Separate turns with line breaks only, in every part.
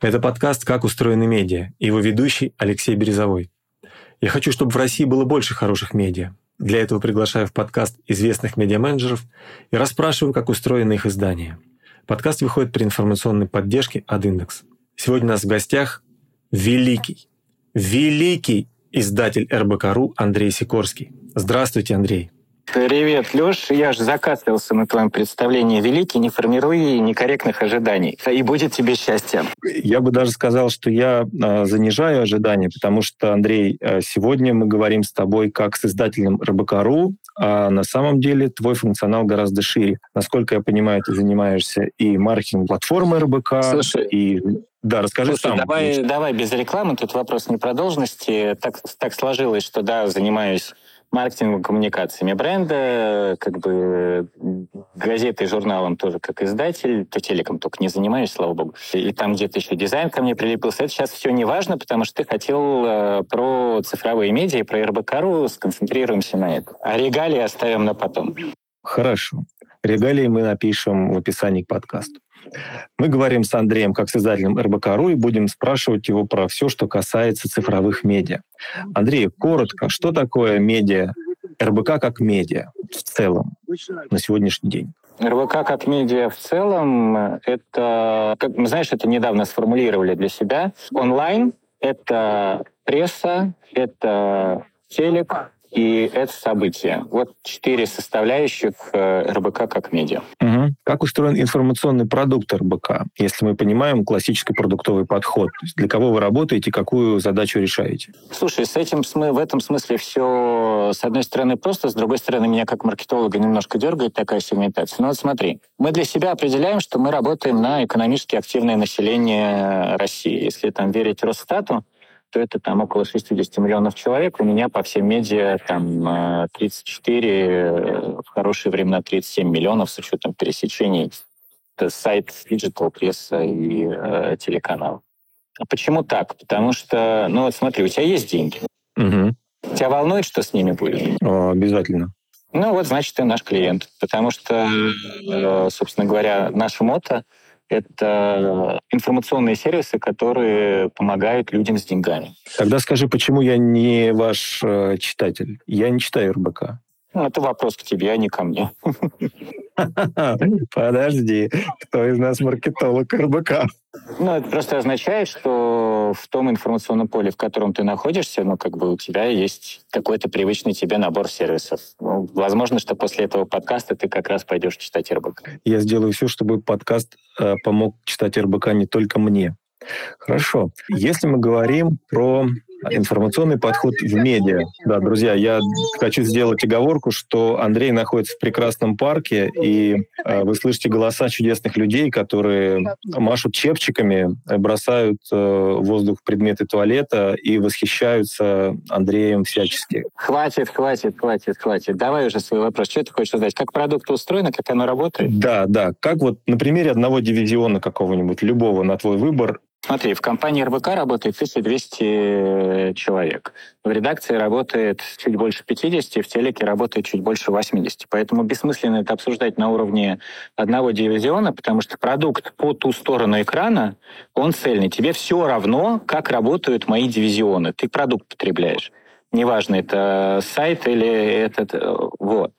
Это подкаст «Как устроены медиа» и его ведущий Алексей Березовой. Я хочу, чтобы в России было больше хороших медиа. Для этого приглашаю в подкаст известных медиа-менеджеров и расспрашиваю, как устроены их издания. Подкаст выходит при информационной поддержке от Индекс. Сегодня у нас в гостях великий, великий издатель РБК.ру Андрей Сикорский. Здравствуйте, Андрей.
Привет, Леш. Я же закаслился на твоем представлении великий, не формируй некорректных ожиданий. И будет тебе счастье.
Я бы даже сказал, что я э, занижаю ожидания, потому что, Андрей, э, сегодня мы говорим с тобой как с издателем РБК.ру, а на самом деле твой функционал гораздо шире. Насколько я понимаю, ты занимаешься и маркетингом платформы РБК,
Слушай,
и да, расскажи
Слушай,
сам.
давай, давай без рекламы, тут вопрос не про должности. Так, так сложилось, что да, занимаюсь маркетингом, коммуникациями бренда, как бы газетой, журналом тоже как издатель, то телеком только не занимаюсь, слава богу. И там где-то еще дизайн ко мне прилепился. Это сейчас все не важно, потому что ты хотел э, про цифровые медиа, про РБК.ру, сконцентрируемся на этом. А регалии оставим на потом.
Хорошо. Регалии мы напишем в описании к подкасту. Мы говорим с Андреем как с издателем РБК.ру и будем спрашивать его про все, что касается цифровых медиа. Андрей, коротко, что такое медиа, РБК как медиа в целом на сегодняшний день?
РБК как медиа в целом, это, как, знаешь, это недавно сформулировали для себя. Онлайн — это пресса, это телек, и это событие. Вот четыре составляющих э, РБК как медиа.
Угу. Как устроен информационный продукт РБК, если мы понимаем классический продуктовый подход? То есть для кого вы работаете, какую задачу решаете?
Слушай, с этим в этом смысле все, с одной стороны, просто, с другой стороны, меня как маркетолога немножко дергает такая сегментация. Но вот смотри, мы для себя определяем, что мы работаем на экономически активное население России. Если там верить Росстату, то это там около 60 миллионов человек. У меня по всем медиа там 34, э, в хорошие времена 37 миллионов с учетом пересечений. Это сайт, digital, пресса и э, телеканал. А почему так? Потому что, ну вот смотри, у тебя есть деньги.
Угу.
Тебя волнует, что с ними будет?
О, обязательно.
Ну вот, значит, ты наш клиент. Потому что, э, собственно говоря, наше мото — это информационные сервисы, которые помогают людям с деньгами.
Тогда скажи, почему я не ваш э, читатель? Я не читаю РБК.
Ну, это вопрос к тебе, а не ко мне.
Подожди, кто из нас маркетолог РБК?
Ну, это просто означает, что в том информационном поле, в котором ты находишься, ну, как бы у тебя есть какой-то привычный тебе набор сервисов. Ну, возможно, что после этого подкаста ты как раз пойдешь читать РБК.
Я сделаю все, чтобы подкаст э, помог читать РБК не только мне. Хорошо. Если мы говорим про информационный подход в медиа. Да, друзья, я хочу сделать оговорку, что Андрей находится в прекрасном парке, и э, вы слышите голоса чудесных людей, которые машут чепчиками, бросают э, в воздух предметы туалета и восхищаются Андреем всячески.
Хватит, хватит, хватит, хватит. Давай уже свой вопрос. Что ты хочешь задать? Как продукт устроен, как оно работает?
Да, да. Как вот на примере одного дивизиона какого-нибудь, любого на твой выбор,
Смотри, в компании РБК работает 1200 человек. В редакции работает чуть больше 50, в телеке работает чуть больше 80. Поэтому бессмысленно это обсуждать на уровне одного дивизиона, потому что продукт по ту сторону экрана, он цельный. Тебе все равно, как работают мои дивизионы. Ты продукт потребляешь. Неважно, это сайт или этот... Э, вот.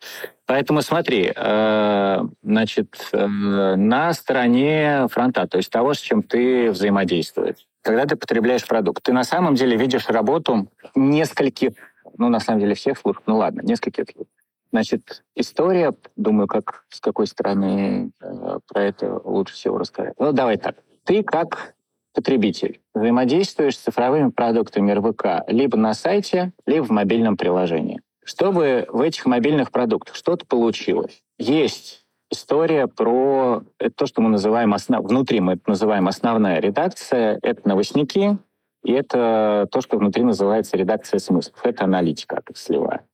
Поэтому смотри, э, значит, э, на стороне фронта, то есть того, с чем ты взаимодействуешь. Когда ты потребляешь продукт, ты на самом деле видишь работу нескольких, ну, на самом деле всех служб, ну ладно, нескольких служб. Значит, история, думаю, как с какой стороны э, про это лучше всего рассказать. Ну, давай так. Ты как потребитель взаимодействуешь с цифровыми продуктами РВК либо на сайте, либо в мобильном приложении чтобы в этих мобильных продуктах что-то получилось. Есть история про то, что мы называем основ... внутри мы это называем основная редакция. Это новостники, и это то, что внутри называется редакция смыслов. Это аналитика отраслевая.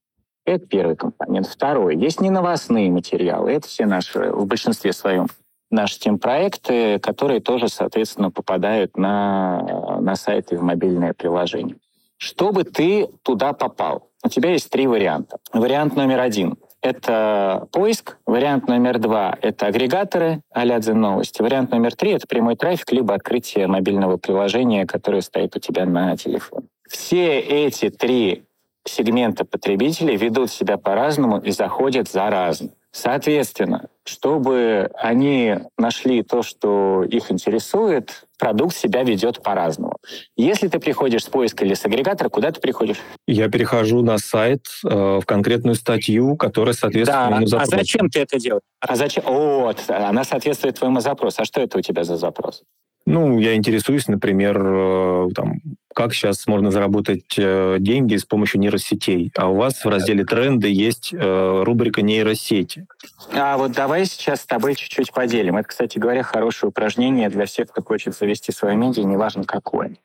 Это первый компонент. Второй. Есть не новостные материалы. Это все наши, в большинстве своем, наши тем-проекты, которые тоже, соответственно, попадают на, на сайты в мобильное приложение. Чтобы ты туда попал, у тебя есть три варианта. Вариант номер один. это поиск. Вариант номер два — это агрегаторы а-ля новости. Вариант номер три — это прямой трафик, либо открытие мобильного приложения, которое стоит у тебя на телефоне. Все эти три сегмента потребителей ведут себя по-разному и заходят заразно. Соответственно, чтобы они нашли то, что их интересует, продукт себя ведет по-разному. Если ты приходишь с поиска или с агрегатора, куда ты приходишь?
Я перехожу на сайт, э, в конкретную статью, которая соответствует да. моему
запросу. А зачем ты это делаешь? А зачем? Вот, она соответствует твоему запросу. А что это у тебя за запрос?
Ну, я интересуюсь, например, э, там, как сейчас можно заработать э, деньги с помощью нейросетей. А у вас в разделе «Тренды» есть э, рубрика «Нейросети».
А вот давай сейчас с тобой чуть-чуть поделим. Это, кстати говоря, хорошее упражнение для всех, кто хочет завести свое медиа, неважно какое.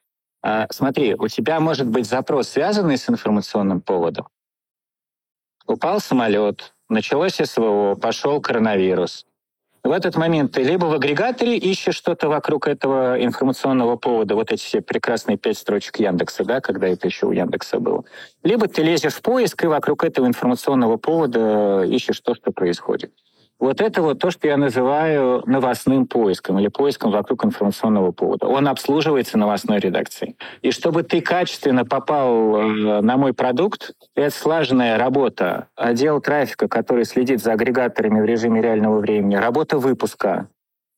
А, смотри, у тебя может быть запрос, связанный с информационным поводом. Упал самолет, началось СВО, пошел коронавирус. В этот момент ты либо в агрегаторе ищешь что-то вокруг этого информационного повода, вот эти все прекрасные пять строчек Яндекса, да, когда это еще у Яндекса было, либо ты лезешь в поиск и вокруг этого информационного повода ищешь то, что происходит. Вот это вот то, что я называю новостным поиском или поиском вокруг информационного повода. Он обслуживается новостной редакцией. И чтобы ты качественно попал э, на мой продукт, это слаженная работа отдел трафика, который следит за агрегаторами в режиме реального времени, работа выпуска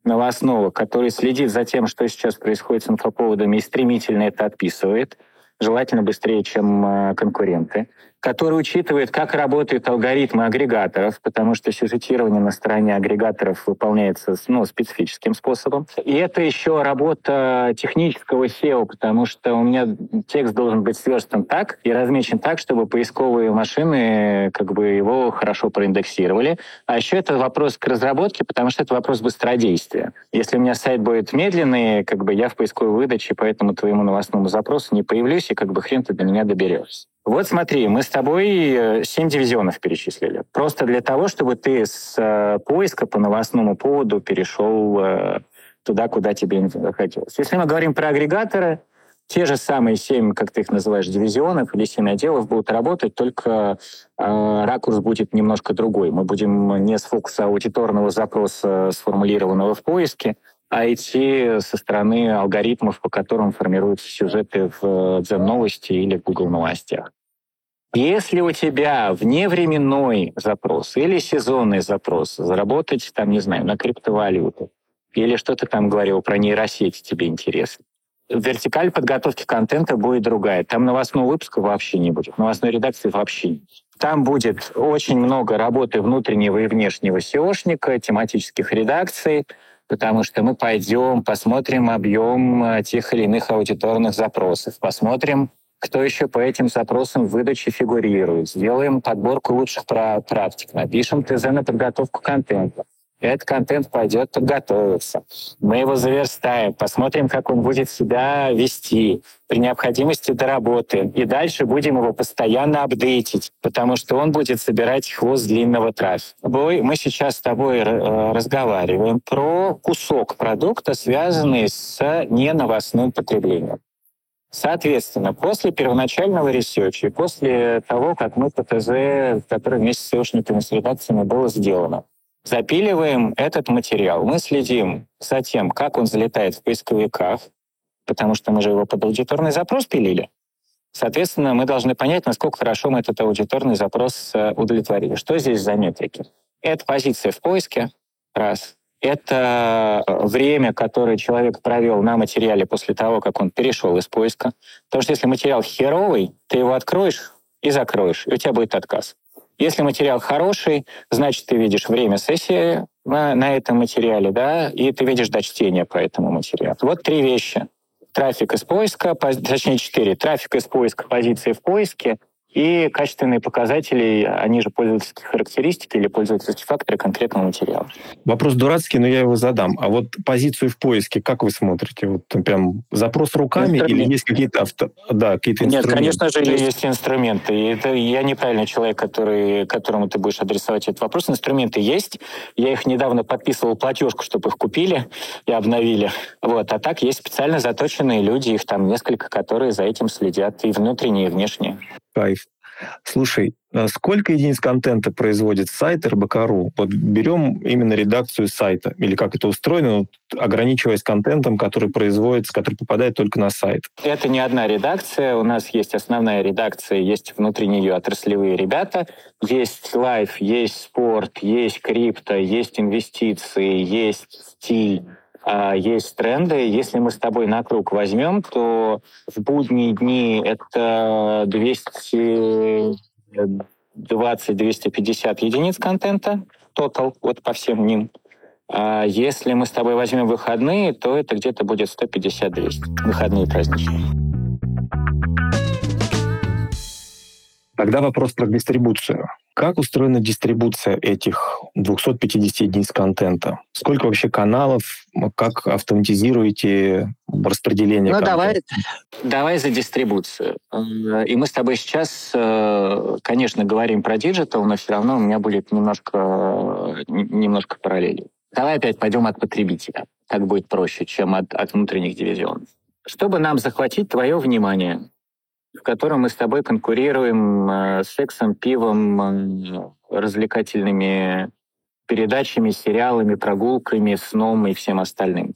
новостного, который следит за тем, что сейчас происходит с инфоповодами и стремительно это отписывает, желательно быстрее, чем э, конкуренты который учитывает, как работают алгоритмы агрегаторов, потому что сюжетирование на стороне агрегаторов выполняется ну, специфическим способом. И это еще работа технического SEO, потому что у меня текст должен быть сверстан так и размечен так, чтобы поисковые машины как бы его хорошо проиндексировали. А еще это вопрос к разработке, потому что это вопрос быстродействия. Если у меня сайт будет медленный, как бы я в поисковой выдаче по этому твоему новостному запросу не появлюсь, и как бы хрен ты до меня доберешься. Вот смотри, мы с тобой 7 э, дивизионов перечислили. Просто для того, чтобы ты с э, поиска по новостному поводу перешел э, туда, куда тебе хотелось. Если мы говорим про агрегаторы, те же самые 7, как ты их называешь, дивизионов или 7 отделов будут работать, только э, ракурс будет немножко другой. Мы будем не с фокуса аудиторного запроса, сформулированного в поиске, а идти со стороны алгоритмов, по которым формируются сюжеты в Дзен новости или в Google новостях. Если у тебя вневременной запрос или сезонный запрос, заработать, там, не знаю, на криптовалюту, или что ты там говорил про нейросети тебе интересно, вертикаль подготовки контента будет другая. Там новостного выпуска вообще не будет, новостной редакции вообще не. Там будет очень много работы внутреннего и внешнего SEOшника, тематических редакций, потому что мы пойдем, посмотрим объем э, тех или иных аудиторных запросов, посмотрим, кто еще по этим запросам выдачи фигурирует. Сделаем подборку лучших практик, напишем ТЗ на подготовку контента. Этот контент пойдет готовиться. Мы его заверстаем, посмотрим, как он будет себя вести, при необходимости доработаем. И дальше будем его постоянно апдейтить, потому что он будет собирать хвост длинного трафика. Мы сейчас с тобой э, разговариваем про кусок продукта, связанный с неновостным потреблением. Соответственно, после первоначального ресерча после того, как мы ПТЗ, который вместе с SEO шниками, с редакциями было сделано, запиливаем этот материал. Мы следим за тем, как он залетает в поисковиках, потому что мы же его под аудиторный запрос пилили. Соответственно, мы должны понять, насколько хорошо мы этот аудиторный запрос э, удовлетворили. Что здесь за метрики? Это позиция в поиске, раз это э, время, которое человек провел на материале после того, как он перешел из поиска. Потому что если материал херовый, ты его откроешь и закроешь, и у тебя будет отказ. Если материал хороший, значит, ты видишь время сессии на, на этом материале, да, и ты видишь дочтение по этому материалу. Вот три вещи. Трафик из поиска, точнее четыре. Трафик из поиска, позиции в поиске, и качественные показатели, они же пользовательские характеристики или пользовательские факторы конкретного материала.
Вопрос дурацкий, но я его задам. А вот позицию в поиске, как вы смотрите? Вот прям запрос руками Инструмент. или есть какие-то авто... да, какие-то инструменты?
Нет, конечно же, есть, есть инструменты. И это я неправильный человек, который, которому ты будешь адресовать этот вопрос. Инструменты есть. Я их недавно подписывал платежку, чтобы их купили и обновили. Вот. А так есть специально заточенные люди, их там несколько, которые за этим следят, и внутренние, и внешние.
Кайф. Слушай, а сколько единиц контента производит сайт РБК.ру? Вот берем именно редакцию сайта, или как это устроено, ограничиваясь контентом, который производится, который попадает только на сайт.
Это не одна редакция. У нас есть основная редакция, есть внутри нее отраслевые ребята. Есть лайф, есть спорт, есть крипто, есть инвестиции, есть стиль, есть тренды. Если мы с тобой на круг возьмем, то в будние дни это 220-250 единиц контента, тотал, вот по всем ним. А если мы с тобой возьмем выходные, то это где-то будет 150-200. Выходные праздничные.
Тогда вопрос про дистрибуцию. Как устроена дистрибуция этих 250 единиц контента? Сколько вообще каналов? Как автоматизируете распределение
Ну, давай, давай за дистрибуцию. И мы с тобой сейчас, э, конечно, говорим про digital, но все равно у меня будет немножко, немножко параллели. Давай опять пойдем от потребителя. Так будет проще, чем от, от внутренних дивизионов. Чтобы нам захватить твое внимание, в котором мы с тобой конкурируем э, сексом, пивом, э, развлекательными передачами, сериалами, прогулками, сном и всем остальным.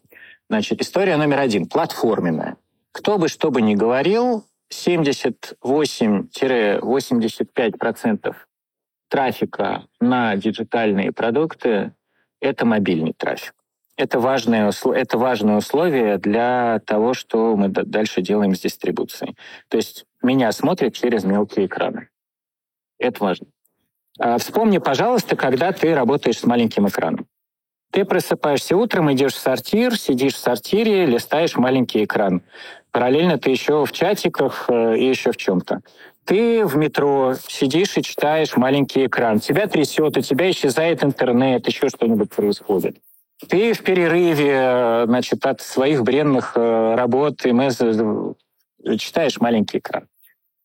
Значит, история номер один. Платформенная. Кто бы что бы ни говорил, 78-85% трафика на диджитальные продукты — это мобильный трафик. Это важное, это важное условие для того, что мы дальше делаем с дистрибуцией. То есть меня смотрят через мелкие экраны. Это важно. А вспомни, пожалуйста, когда ты работаешь с маленьким экраном. Ты просыпаешься утром, идешь в сортир, сидишь в сортире, листаешь маленький экран. Параллельно ты еще в чатиках э, и еще в чем-то. Ты в метро сидишь и читаешь маленький экран. Тебя трясет, у тебя исчезает интернет, еще что-нибудь происходит. Ты в перерыве, значит, от своих бренных э, работ и читаешь маленький экран.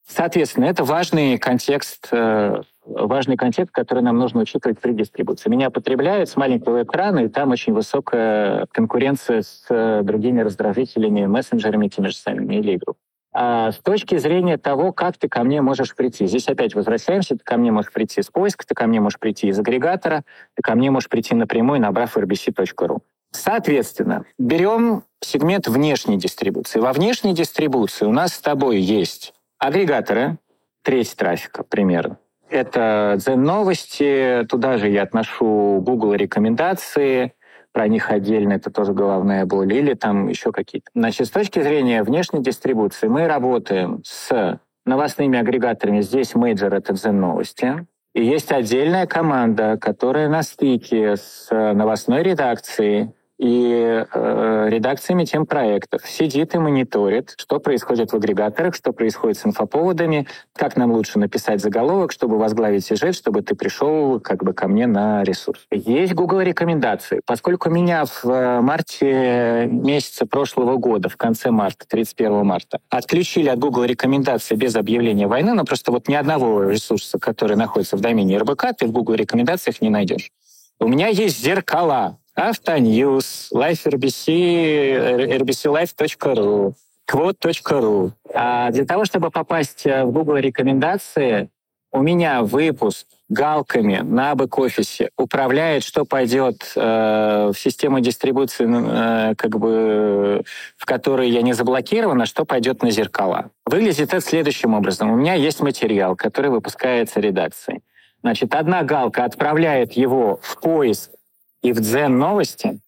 Соответственно, это важный контекст, э, важный контекст, который нам нужно учитывать при дистрибуции. Меня потребляют с маленького экрана, и там очень высокая конкуренция с э, другими раздражителями, мессенджерами теми же самыми или игру. А с точки зрения того, как ты ко мне можешь прийти. Здесь опять возвращаемся, ты ко мне можешь прийти с поиска, ты ко мне можешь прийти из агрегатора, ты ко мне можешь прийти напрямую, набрав rbc.ru. Соответственно, берем сегмент внешней дистрибуции. Во внешней дистрибуции у нас с тобой есть агрегаторы, треть трафика примерно. Это Дзен новости, туда же я отношу Google рекомендации, про них отдельно, это тоже головная боль, или там еще какие-то. Значит, с точки зрения внешней дистрибуции мы работаем с новостными агрегаторами. Здесь major — это Дзен новости. И есть отдельная команда, которая на стыке с новостной редакцией и э, редакциями тем проектов сидит и мониторит, что происходит в агрегаторах, что происходит с инфоповодами, как нам лучше написать заголовок, чтобы возглавить сюжет, чтобы ты пришел как бы ко мне на ресурс. Есть Google рекомендации. Поскольку меня в э, марте месяца прошлого года, в конце марта, 31 марта, отключили от Google рекомендации без объявления войны, но просто вот ни одного ресурса, который находится в домене РБК, ты в Google рекомендациях не найдешь. У меня есть зеркала, Автоньюз, LifeRBC, rbclife.ru, quote.ru. А для того, чтобы попасть э, в Google рекомендации, у меня выпуск галками на бэк-офисе управляет, что пойдет э, в систему дистрибуции, э, как бы, в которой я не заблокирован, а что пойдет на зеркала. Выглядит это следующим образом. У меня есть материал, который выпускается редакцией. Значит, одна галка отправляет его в поиск и в Дзен новости,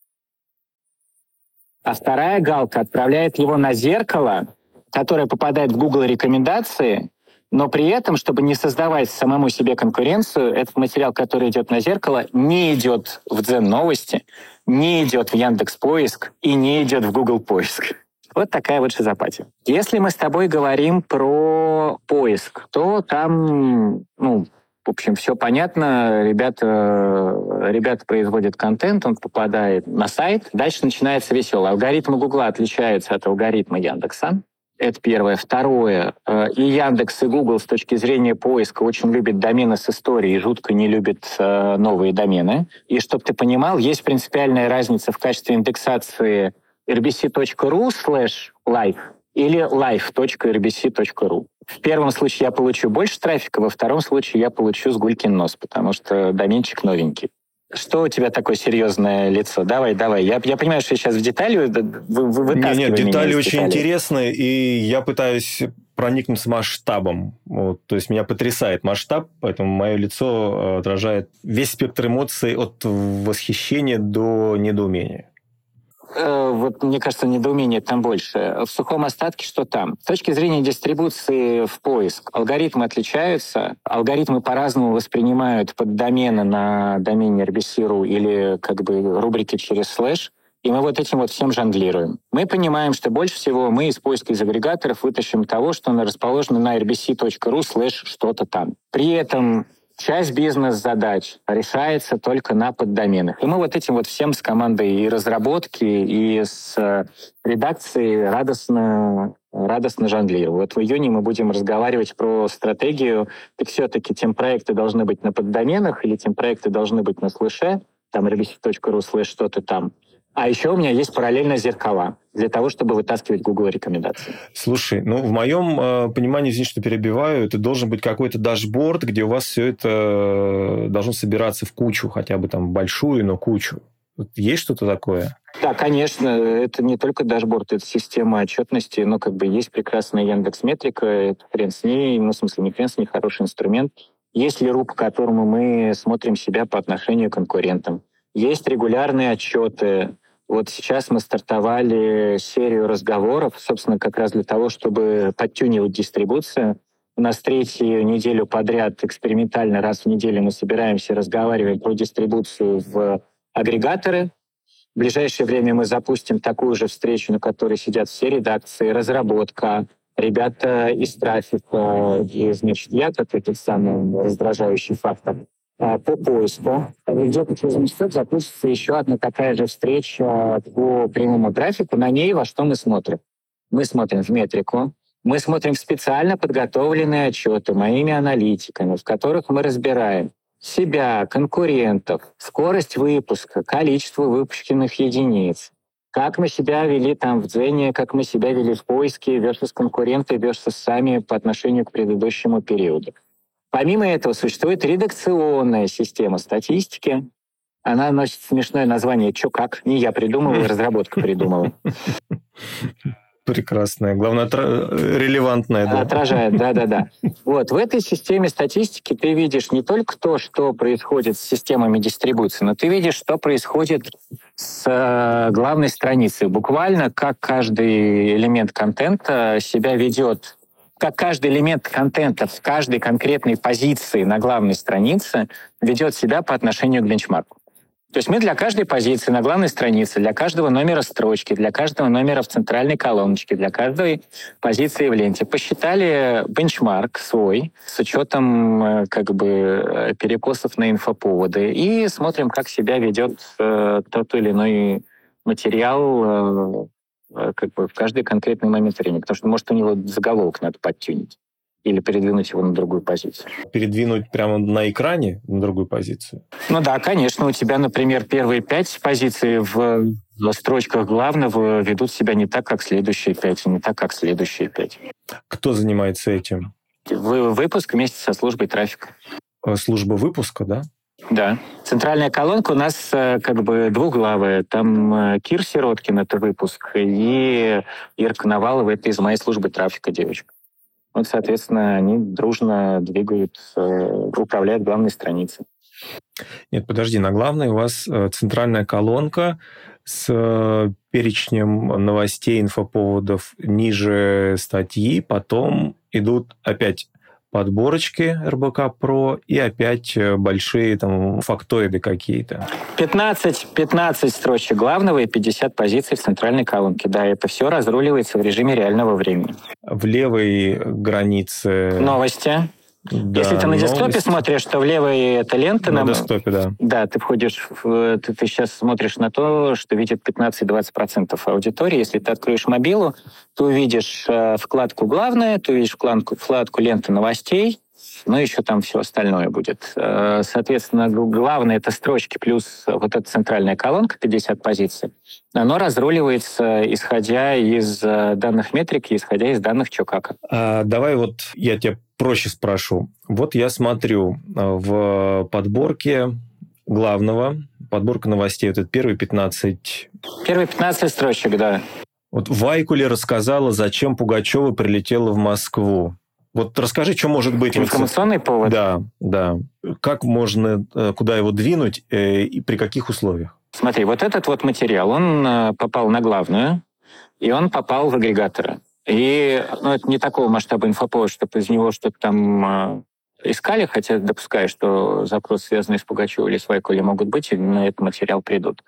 а вторая галка отправляет его на зеркало, которое попадает в Google рекомендации, но при этом, чтобы не создавать самому себе конкуренцию, этот материал, который идет на зеркало, не идет в Дзен новости, не идет в Яндекс поиск и не идет в Google поиск. Вот такая вот шизопатия. Если мы с тобой говорим про поиск, то там ну, в общем, все понятно. Ребята, ребята производят контент, он попадает на сайт. Дальше начинается весело. Алгоритмы Гугла отличаются от алгоритма Яндекса. Это первое. Второе. Э, и Яндекс, и Google с точки зрения поиска очень любят домены с историей жутко не любят э, новые домены. И чтобы ты понимал, есть принципиальная разница в качестве индексации rbc.ru slash live или live.rbc.ru. В первом случае я получу больше трафика, во втором случае я получу сгулькин нос, потому что доменчик новенький. Что у тебя такое серьезное лицо? Давай, давай. Я, я понимаю, что я сейчас в детали вы,
вы Нет, нет детали очень детали. интересные, и я пытаюсь проникнуть с масштабом. Вот, то есть меня потрясает масштаб, поэтому мое лицо э, отражает весь спектр эмоций от восхищения до недоумения.
Э, вот, мне кажется, недоумение там больше. В сухом остатке что там? С точки зрения дистрибуции в поиск, алгоритмы отличаются. Алгоритмы по-разному воспринимают поддомены на домене RBC.ru или как бы рубрики через слэш. И мы вот этим вот всем жонглируем. Мы понимаем, что больше всего мы из поиска из агрегаторов вытащим того, что расположено на rbc.ru слэш что-то там. При этом часть бизнес-задач решается только на поддоменах. И мы вот этим вот всем с командой и разработки, и с э, редакцией радостно, радостно жонглируем. Вот в июне мы будем разговаривать про стратегию, так все-таки тем проекты должны быть на поддоменах или тем проекты должны быть на слэше, там rbc.ru слэш что-то там. А еще у меня есть параллельно зеркала для того, чтобы вытаскивать Google рекомендации.
Слушай, ну в моем э, понимании, извини, что перебиваю, это должен быть какой-то дашборд, где у вас все это э, должно собираться в кучу, хотя бы там большую, но кучу. Есть что-то такое?
Да, конечно, это не только дашборд, это система отчетности, но как бы есть прекрасная Яндекс Метрика, это хрен с ней, ну, в смысле, не хрен с ней, хороший инструмент. Есть ли по которому мы смотрим себя по отношению к конкурентам? Есть регулярные отчеты. Вот сейчас мы стартовали серию разговоров, собственно, как раз для того, чтобы подтюнивать дистрибуцию. У нас третью неделю подряд экспериментально раз в неделю мы собираемся разговаривать про дистрибуцию в агрегаторы. В ближайшее время мы запустим такую же встречу, на которой сидят все редакции, разработка, ребята из трафика, и, значит, я, как этот самый раздражающий фактор, по поиску. Где-то через месяц запустится еще одна такая же встреча по прямому трафику. На ней во что мы смотрим? Мы смотрим в метрику, мы смотрим в специально подготовленные отчеты моими аналитиками, в которых мы разбираем себя, конкурентов, скорость выпуска, количество выпущенных единиц, как мы себя вели там в Дзене, как мы себя вели в поиске versus конкуренты versus сами по отношению к предыдущему периоду. Помимо этого существует редакционная система статистики. Она носит смешное название «Чё как?». Не я придумал, разработка придумала.
Прекрасная. Главное, отра... релевантная.
Да? Отражает, да-да-да. Вот, в этой системе статистики ты видишь не только то, что происходит с системами дистрибуции, но ты видишь, что происходит с э, главной страницей. Буквально как каждый элемент контента себя ведет как каждый элемент контента в каждой конкретной позиции на главной странице ведет себя по отношению к бенчмарку. То есть мы для каждой позиции на главной странице, для каждого номера строчки, для каждого номера в центральной колоночке, для каждой позиции в ленте посчитали бенчмарк свой с учетом э, как бы э, перекосов на инфоповоды и смотрим, как себя ведет э, тот или иной материал э, как бы в каждый конкретный момент времени, потому что, может, у него заголовок надо подтюнить или передвинуть его на другую позицию.
Передвинуть прямо на экране на другую позицию?
Ну да, конечно. У тебя, например, первые пять позиций в строчках главного ведут себя не так, как следующие пять, и не так, как следующие пять.
Кто занимается этим?
Вы, выпуск вместе со службой трафика.
Э, служба выпуска, да?
Да. Центральная колонка у нас э, как бы двуглавая. Там э, Кир Сироткин, это выпуск, и Ирка Навалова, это из моей службы трафика девочка. Вот, соответственно, они дружно двигают, э, управляют главной страницей.
Нет, подожди, на главной у вас центральная колонка с перечнем новостей, инфоповодов ниже статьи, потом идут опять подборочки РБК Про и опять э, большие там фактоиды какие-то.
15, 15 строчек главного и 50 позиций в центральной колонке. Да, это все разруливается в режиме реального времени.
В левой границе...
Новости. Да, Если ты на десктопе новости. смотришь, то в левой это лента.
На, на десктопе, да.
Да, ты входишь, в, ты, ты сейчас смотришь на то, что видит 15-20% аудитории. Если ты откроешь мобилу, ты увидишь э, вкладку «Главное», ты увидишь вкладку, вкладку «Лента новостей», ну, еще там все остальное будет. Э, соответственно, главное это строчки плюс вот эта центральная колонка, 50 позиций. Оно разруливается, исходя из э, данных метрики, исходя из данных Чокака.
А, давай вот я тебя проще спрошу. Вот я смотрю в подборке главного, подборка новостей, вот это первые 15...
Первые 15 строчек, да.
Вот Вайкуле рассказала, зачем Пугачева прилетела в Москву. Вот расскажи, что может быть...
Информационный вот, повод?
Да, да. Как можно, э, куда его двинуть э, и при каких условиях?
Смотри, вот этот вот материал, он э, попал на главную, и он попал в агрегаторы. И ну, это не такого масштаба инфоповода, чтобы из него что-то там искали, хотя допускаю, что запросы, связанные с Пугачевой или с могут быть, и на этот материал придут.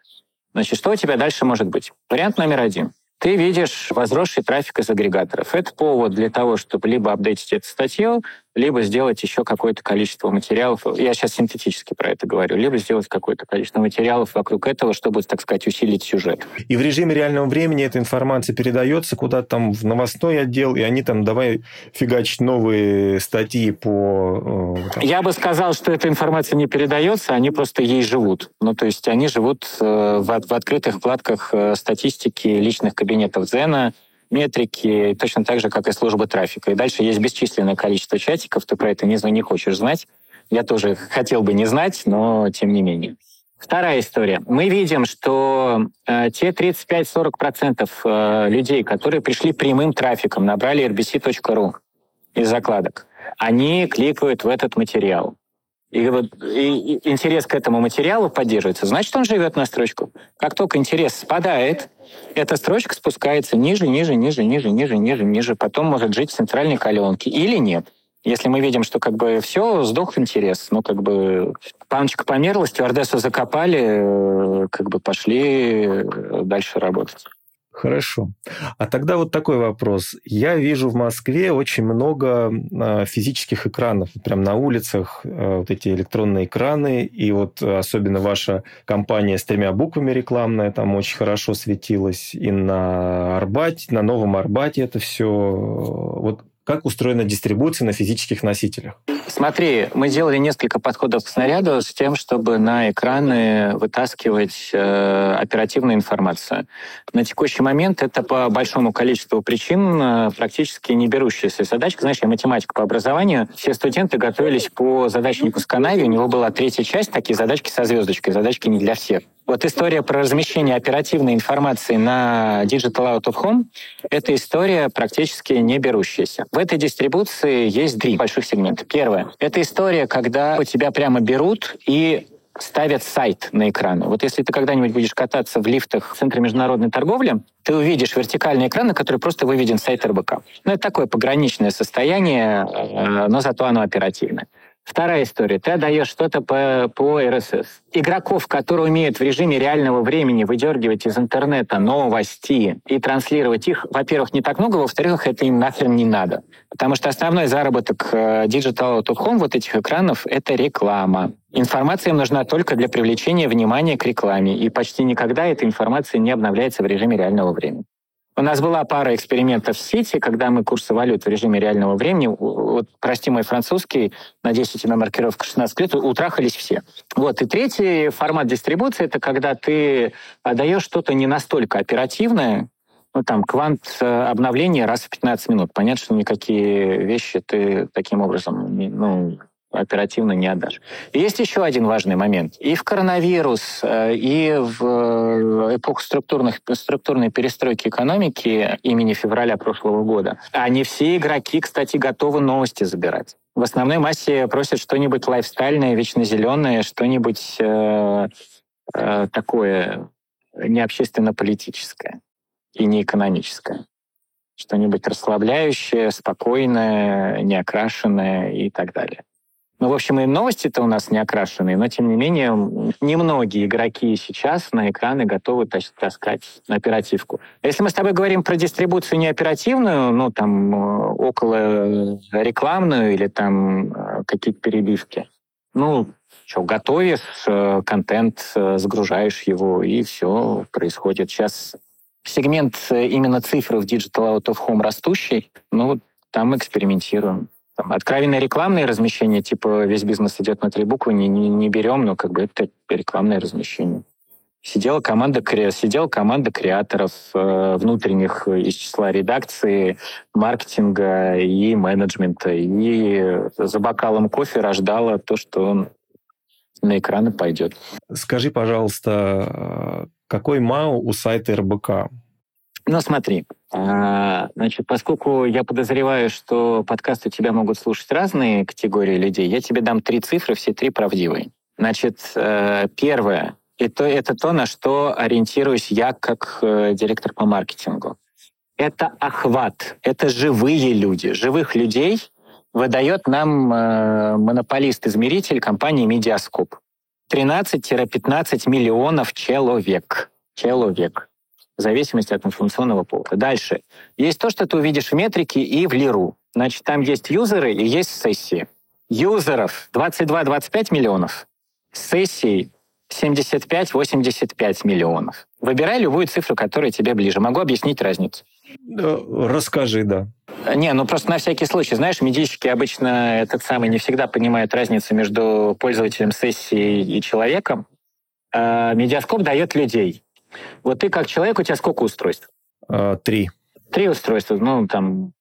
Значит, что у тебя дальше может быть? Вариант номер один ты видишь возросший трафик из агрегаторов. Это повод для того, чтобы либо апдейтить эту статью, либо сделать еще какое-то количество материалов. Я сейчас синтетически про это говорю. Либо сделать какое-то количество материалов вокруг этого, чтобы, так сказать, усилить сюжет.
И в режиме реального времени эта информация передается куда-то там в новостной отдел, и они там давай фигачить новые статьи по...
Э, там. Я бы сказал, что эта информация не передается, они просто ей живут. Ну, то есть они живут э, в, в открытых вкладках э, статистики личных кабинетов Зена, метрики, точно так же, как и служба трафика. И дальше есть бесчисленное количество чатиков, ты про это не, не хочешь знать. Я тоже хотел бы не знать, но тем не менее. Вторая история. Мы видим, что э, те 35-40% э, людей, которые пришли прямым трафиком, набрали rbc.ru из закладок, они кликают в этот материал и, вот, и, и интерес к этому материалу поддерживается, значит, он живет на строчку. Как только интерес спадает, эта строчка спускается ниже, ниже, ниже, ниже, ниже, ниже, ниже, потом может жить в центральной коленке или нет. Если мы видим, что как бы все, сдох интерес, ну как бы паночка померла, стюардессу закопали, э, как бы пошли э, дальше работать.
Хорошо. А тогда вот такой вопрос. Я вижу в Москве очень много а, физических экранов, прям на улицах а, вот эти электронные экраны, и вот особенно ваша компания с тремя буквами рекламная там очень хорошо светилась, и на Арбате, на Новом Арбате это все. Вот как устроена дистрибуция на физических носителях?
Смотри, мы делали несколько подходов к снаряду с тем, чтобы на экраны вытаскивать э, оперативную информацию. На текущий момент это по большому количеству причин э, практически не берущаяся задачка. Знаешь, я математик по образованию. Все студенты готовились по задачнику с Канави. У него была третья часть, такие задачки со звездочкой. Задачки не для всех. Вот история про размещение оперативной информации на Digital Out of Home — это история практически не берущаяся. В этой дистрибуции есть три больших сегмента. Первое — это история, когда у тебя прямо берут и ставят сайт на экраны. Вот если ты когда-нибудь будешь кататься в лифтах в Центре международной торговли, ты увидишь вертикальный экран, на который просто выведен сайт РБК. Ну, это такое пограничное состояние, э, но зато оно оперативное. Вторая история. Ты отдаешь что-то по, по RSS. Игроков, которые умеют в режиме реального времени выдергивать из интернета новости и транслировать их, во-первых, не так много, во-вторых, это им нахрен не надо. Потому что основной заработок э, Digital Out Home вот этих экранов — это реклама. Информация им нужна только для привлечения внимания к рекламе, и почти никогда эта информация не обновляется в режиме реального времени. У нас была пара экспериментов в сети, когда мы курсы валют в режиме реального времени, вот, прости мой французский, надеюсь, у тебя маркировка 16 лет, утрахались все. Вот. И третий формат дистрибуции — это когда ты отдаешь что-то не настолько оперативное, ну, там, квант э, обновления раз в 15 минут. Понятно, что никакие вещи ты таким образом ну, оперативно не отдашь. Есть еще один важный момент. И в коронавирус, э, и в э, эпоху структурных, структурной перестройки экономики имени февраля прошлого года, они все игроки, кстати, готовы новости забирать. В основной массе просят что-нибудь лайфстайльное, вечно зеленое, что-нибудь э, э, такое не общественно-политическое и не экономическое. Что-нибудь расслабляющее, спокойное, неокрашенное и так далее. Ну, в общем, и новости-то у нас не окрашенные, но, тем не менее, немногие игроки сейчас на экраны готовы таскать оперативку. Если мы с тобой говорим про дистрибуцию не оперативную, ну, там, э, около рекламную или там э, какие-то перебивки, ну, что, готовишь э, контент, загружаешь его, и все происходит. Сейчас сегмент именно цифры в Digital Out of Home растущий, ну, там экспериментируем Там, откровенно рекламные размещения, типа весь бизнес идет на три буквы, не, не, не берем, но как бы это рекламное размещение. Сидела команда, сидела команда креаторов э, внутренних из числа редакции, маркетинга и менеджмента. И за бокалом кофе рождала то, что на экраны пойдет.
Скажи, пожалуйста, какой МАУ у сайта РБК?
Ну, смотри, а, значит, поскольку я подозреваю, что подкасты тебя могут слушать разные категории людей, я тебе дам три цифры, все три правдивые. Значит, э, первое, это, это то, на что ориентируюсь я как э, директор по маркетингу. Это охват, это живые люди. Живых людей выдает нам э, монополист-измеритель компании Медиаскоп. 13-15 миллионов человек. Человек в зависимости от информационного повода. Дальше. Есть то, что ты увидишь в метрике и в лиру. Значит, там есть юзеры и есть сессии. Юзеров 22-25 миллионов, сессий 75-85 миллионов. Выбирай любую цифру, которая тебе ближе. Могу объяснить разницу.
Расскажи, да.
Не, ну просто на всякий случай. Знаешь, медийщики обычно этот самый не всегда понимают разницу между пользователем сессии и человеком. А медиаскоп дает людей. Вот ты как человек, у тебя сколько устройств?
А, три.
Три устройства. Ну, там,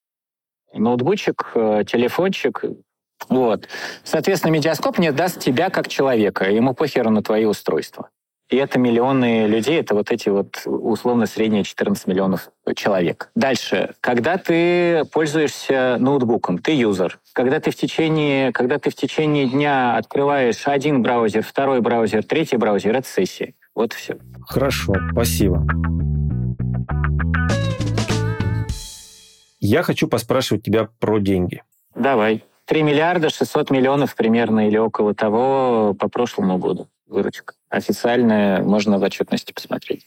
ноутбучик, э, телефончик. Вот. Соответственно, медиаскоп не даст тебя как человека. Ему похеру на твои устройства. И это миллионы людей, это вот эти вот условно средние 14 миллионов человек. Дальше. Когда ты пользуешься ноутбуком, ты юзер. Когда ты в течение, когда ты в течение дня открываешь один браузер, второй браузер, третий браузер, это сессия. Вот все.
Хорошо, спасибо. Я хочу поспрашивать тебя про деньги.
Давай. 3 миллиарда 600 миллионов примерно или около того по прошлому году выручка. Официальная, можно в отчетности посмотреть.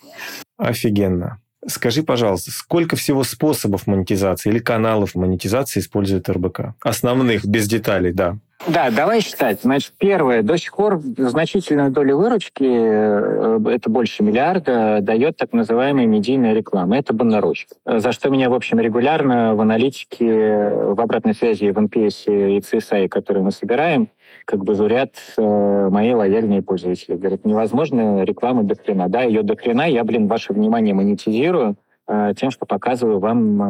Офигенно. Скажи, пожалуйста, сколько всего способов монетизации или каналов монетизации использует РБК? Основных, без деталей, да.
Да, давай считать. Значит, первое, до сих пор значительную долю выручки, э, это больше миллиарда, дает так называемая медийная реклама. Это баннерочки. За что меня, в общем, регулярно в аналитике, в обратной связи в NPS и CSI, которые мы собираем, как бы зурят э, мои лояльные пользователи. Говорят, невозможно реклама до хрена. Да, ее до хрена, я, блин, ваше внимание монетизирую э, тем, что показываю вам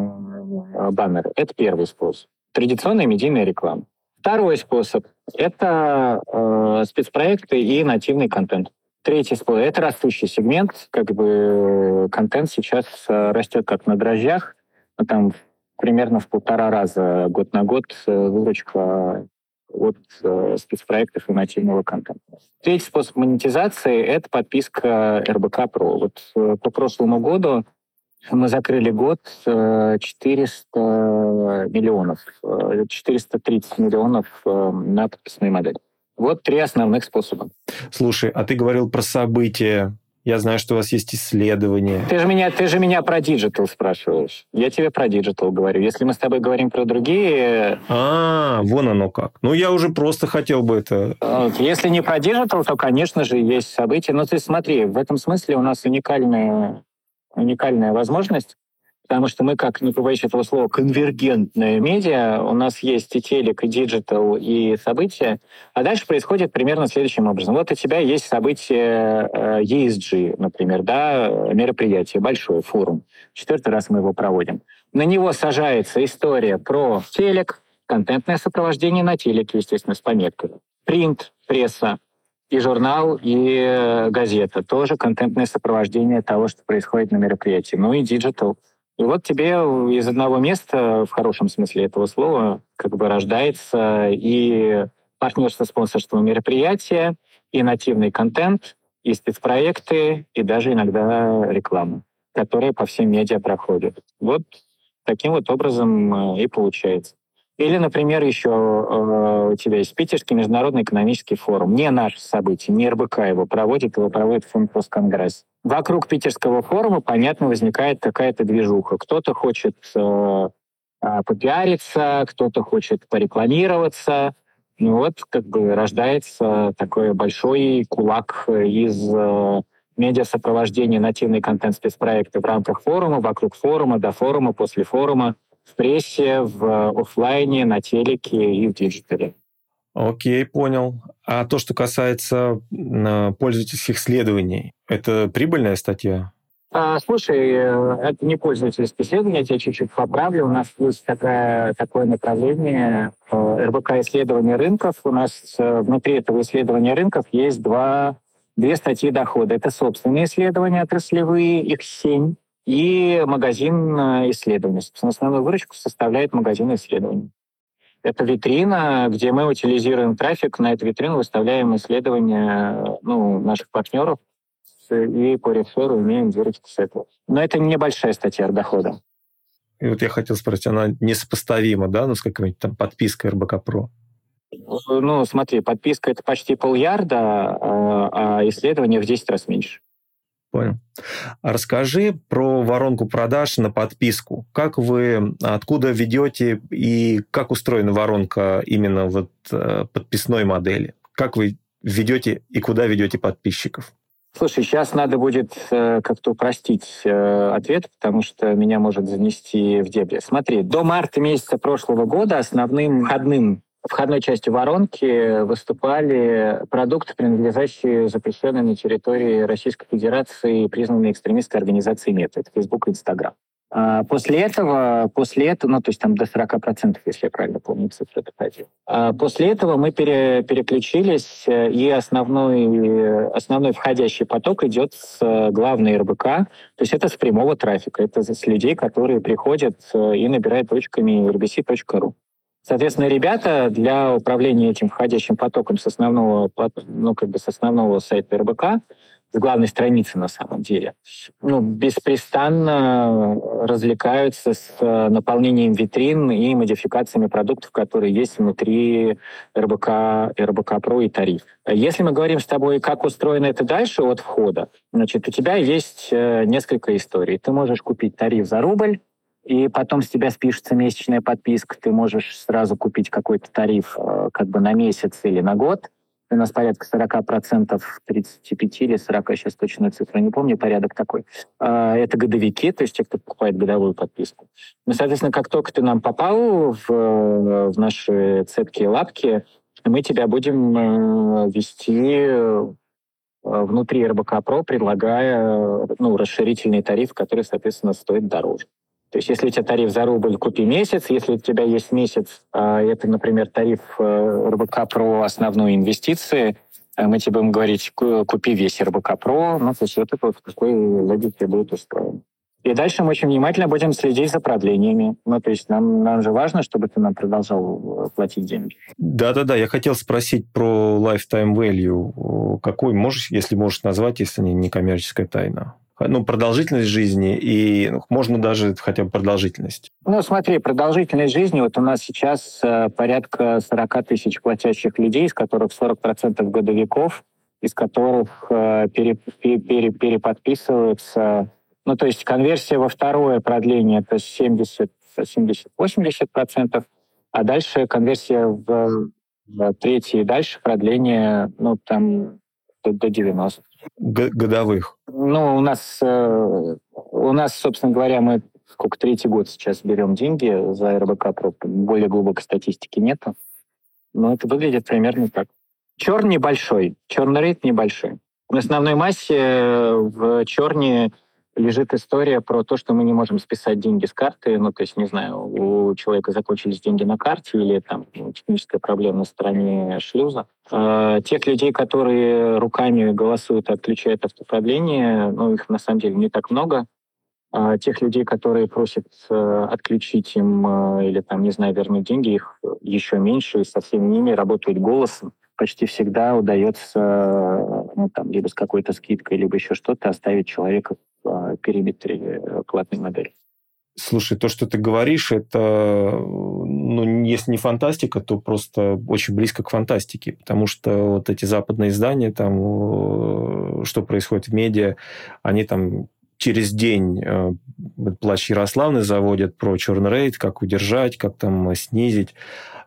э, баннеры. Это первый способ. Традиционная медийная реклама. Второй способ — это э, спецпроекты и нативный контент. Третий способ — это растущий сегмент. Как бы контент сейчас э, растет как на дрожжах. Там примерно в полтора раза год на год э, выручка от э, спецпроектов и нативного контента. Третий способ монетизации — это подписка РБК Про. Вот э, по прошлому году мы закрыли год 400 э, миллионов, 430 э, миллионов э, на подписные модели. Вот три основных способа.
Слушай, а ты говорил про события. Я знаю, что у вас есть исследования.
Ты же меня, ты же меня про digital спрашиваешь. Я тебе про digital говорю. Если мы с тобой говорим про другие...
А, вон оно как. Ну, я уже просто хотел бы это...
Если не про digital, то, конечно же, есть события. Но ты смотри, в этом смысле у нас уникальная уникальная возможность, потому что мы, как не побоюсь этого слова, конвергентная медиа, у нас есть и телек, и digital, и события, а дальше происходит примерно следующим образом. Вот у тебя есть событие э, ESG, например, да, мероприятие, большой форум. Четвертый раз мы его проводим. На него сажается история про телек, контентное сопровождение на телеке, естественно, с пометкой. Принт, пресса, и журнал, и э, газета. Тоже контентное сопровождение того, что происходит на мероприятии. Ну и диджитал. И вот тебе из одного места, в хорошем смысле этого слова, как бы рождается и партнерство, спонсорство мероприятия, и нативный контент, и спецпроекты, и даже иногда реклама, которая по всем медиа проходит. Вот таким вот образом э, и получается. Или, например, еще э, у тебя есть Питерский международный экономический форум. Не наше событие, не РБК его проводит, его проводит фонд Росконгресс. Вокруг Питерского форума, понятно, возникает какая-то движуха. Кто-то хочет э, э, попиариться, кто-то хочет порекламироваться. Ну вот как бы рождается такой большой кулак из медиасопровождения нативный контент спецпроекта в рамках форума, вокруг форума, до форума, после форума в прессе, в офлайне, на телеке и в диджитале.
Окей, понял. А то, что касается пользовательских исследований, это прибыльная статья?
А, слушай, э, это не пользовательское исследование, я тебя чуть-чуть поправлю. У нас есть такая, такое направление э, РБК исследования рынков. У нас э, внутри этого исследования рынков есть два, две статьи дохода. Это собственные исследования отраслевые, их семь, и магазин исследований. Собственно, основную выручку составляет магазин исследований. Это витрина, где мы утилизируем трафик, на эту витрину выставляем исследования ну, наших партнеров, и по реферу имеем выручку с этого. Но это небольшая статья дохода.
И вот я хотел спросить, она несопоставима, да, ну, с какой-нибудь там подпиской РБК Про?
Ну, смотри, подписка — это почти полярда, а, а исследование в 10 раз меньше.
Понял. Расскажи про воронку продаж на подписку. Как вы, откуда ведете и как устроена воронка именно вот э, подписной модели? Как вы ведете и куда ведете подписчиков?
Слушай, сейчас надо будет э, как-то упростить э, ответ, потому что меня может занести в дебри. Смотри, до марта месяца прошлого года основным входным входной частью воронки выступали продукты, принадлежащие запрещенной на территории Российской Федерации признанной экстремистской организации МЕТА. Это Facebook и Instagram. А после этого, после этого, ну, то есть там до 40%, если я правильно помню, цифры доходил. А после этого мы пере, переключились, и основной, основной входящий поток идет с главной РБК, то есть это с прямого трафика, это с людей, которые приходят э, и набирают точками rbc.ru. Соответственно, ребята для управления этим входящим потоком с основного, ну, как бы с основного сайта РБК с главной страницы на самом деле, ну, беспрестанно развлекаются с э, наполнением витрин и модификациями продуктов, которые есть внутри РБК, РБК Про и тариф. Если мы говорим с тобой, как устроено это дальше от входа, значит, у тебя есть э, несколько историй. Ты можешь купить тариф за рубль, и потом с тебя спишется месячная подписка, ты можешь сразу купить какой-то тариф э, как бы на месяц или на год, у нас порядка 40%, 35 или 40, сейчас точную цифру не помню, порядок такой. А, это годовики, то есть те, кто покупает годовую подписку. Ну, соответственно, как только ты нам попал в, в наши цепкие лапки, мы тебя будем э, вести э, внутри РБК Про, предлагая ну, расширительный тариф, который, соответственно, стоит дороже. То есть если у тебя тариф за рубль, купи месяц. Если у тебя есть месяц, а, это, например, тариф э, РБК про основную инвестиции, э, мы тебе будем говорить, купи весь РБК Про. Ну, то есть вот это вот в такой логике будет устроено. И дальше мы очень внимательно будем следить за продлениями. Ну, то есть нам, нам же важно, чтобы ты нам продолжал э, платить деньги.
Да-да-да, я хотел спросить про lifetime value. Какой можешь, если можешь назвать, если не, не коммерческая тайна? Ну, продолжительность жизни и ну, можно даже хотя бы продолжительность?
Ну, смотри, продолжительность жизни, вот у нас сейчас э, порядка 40 тысяч платящих людей, из которых 40% годовиков, из которых э, пере, пере, переподписываются, ну, то есть конверсия во второе продление это 70, 70-80%, а дальше конверсия в, в третье и дальше продление, ну, там, до, до 90
годовых?
Ну, у нас, э, у нас, собственно говоря, мы сколько, третий год сейчас берем деньги за РБК, более глубокой статистики нету. Но это выглядит примерно так. Черный небольшой, черный рейд небольшой. В основной массе э, в черне лежит история про то, что мы не можем списать деньги с карты. Ну, то есть, не знаю, у человека закончились деньги на карте или там техническая проблема на стороне шлюза. А, тех людей, которые руками голосуют и отключают автопродление, ну, их на самом деле не так много. А тех людей, которые просят э, отключить им э, или там, не знаю, вернуть деньги, их еще меньше, и со всеми ними работают голосом почти всегда удается ну, там, либо с какой-то скидкой, либо еще что-то оставить человека периметре э, платной модели.
Слушай, то, что ты говоришь, это, ну, если не фантастика, то просто очень близко к фантастике, потому что вот эти западные издания, там, что происходит в медиа, они там через день э, плач Ярославны заводят про черный рейд, как удержать, как там снизить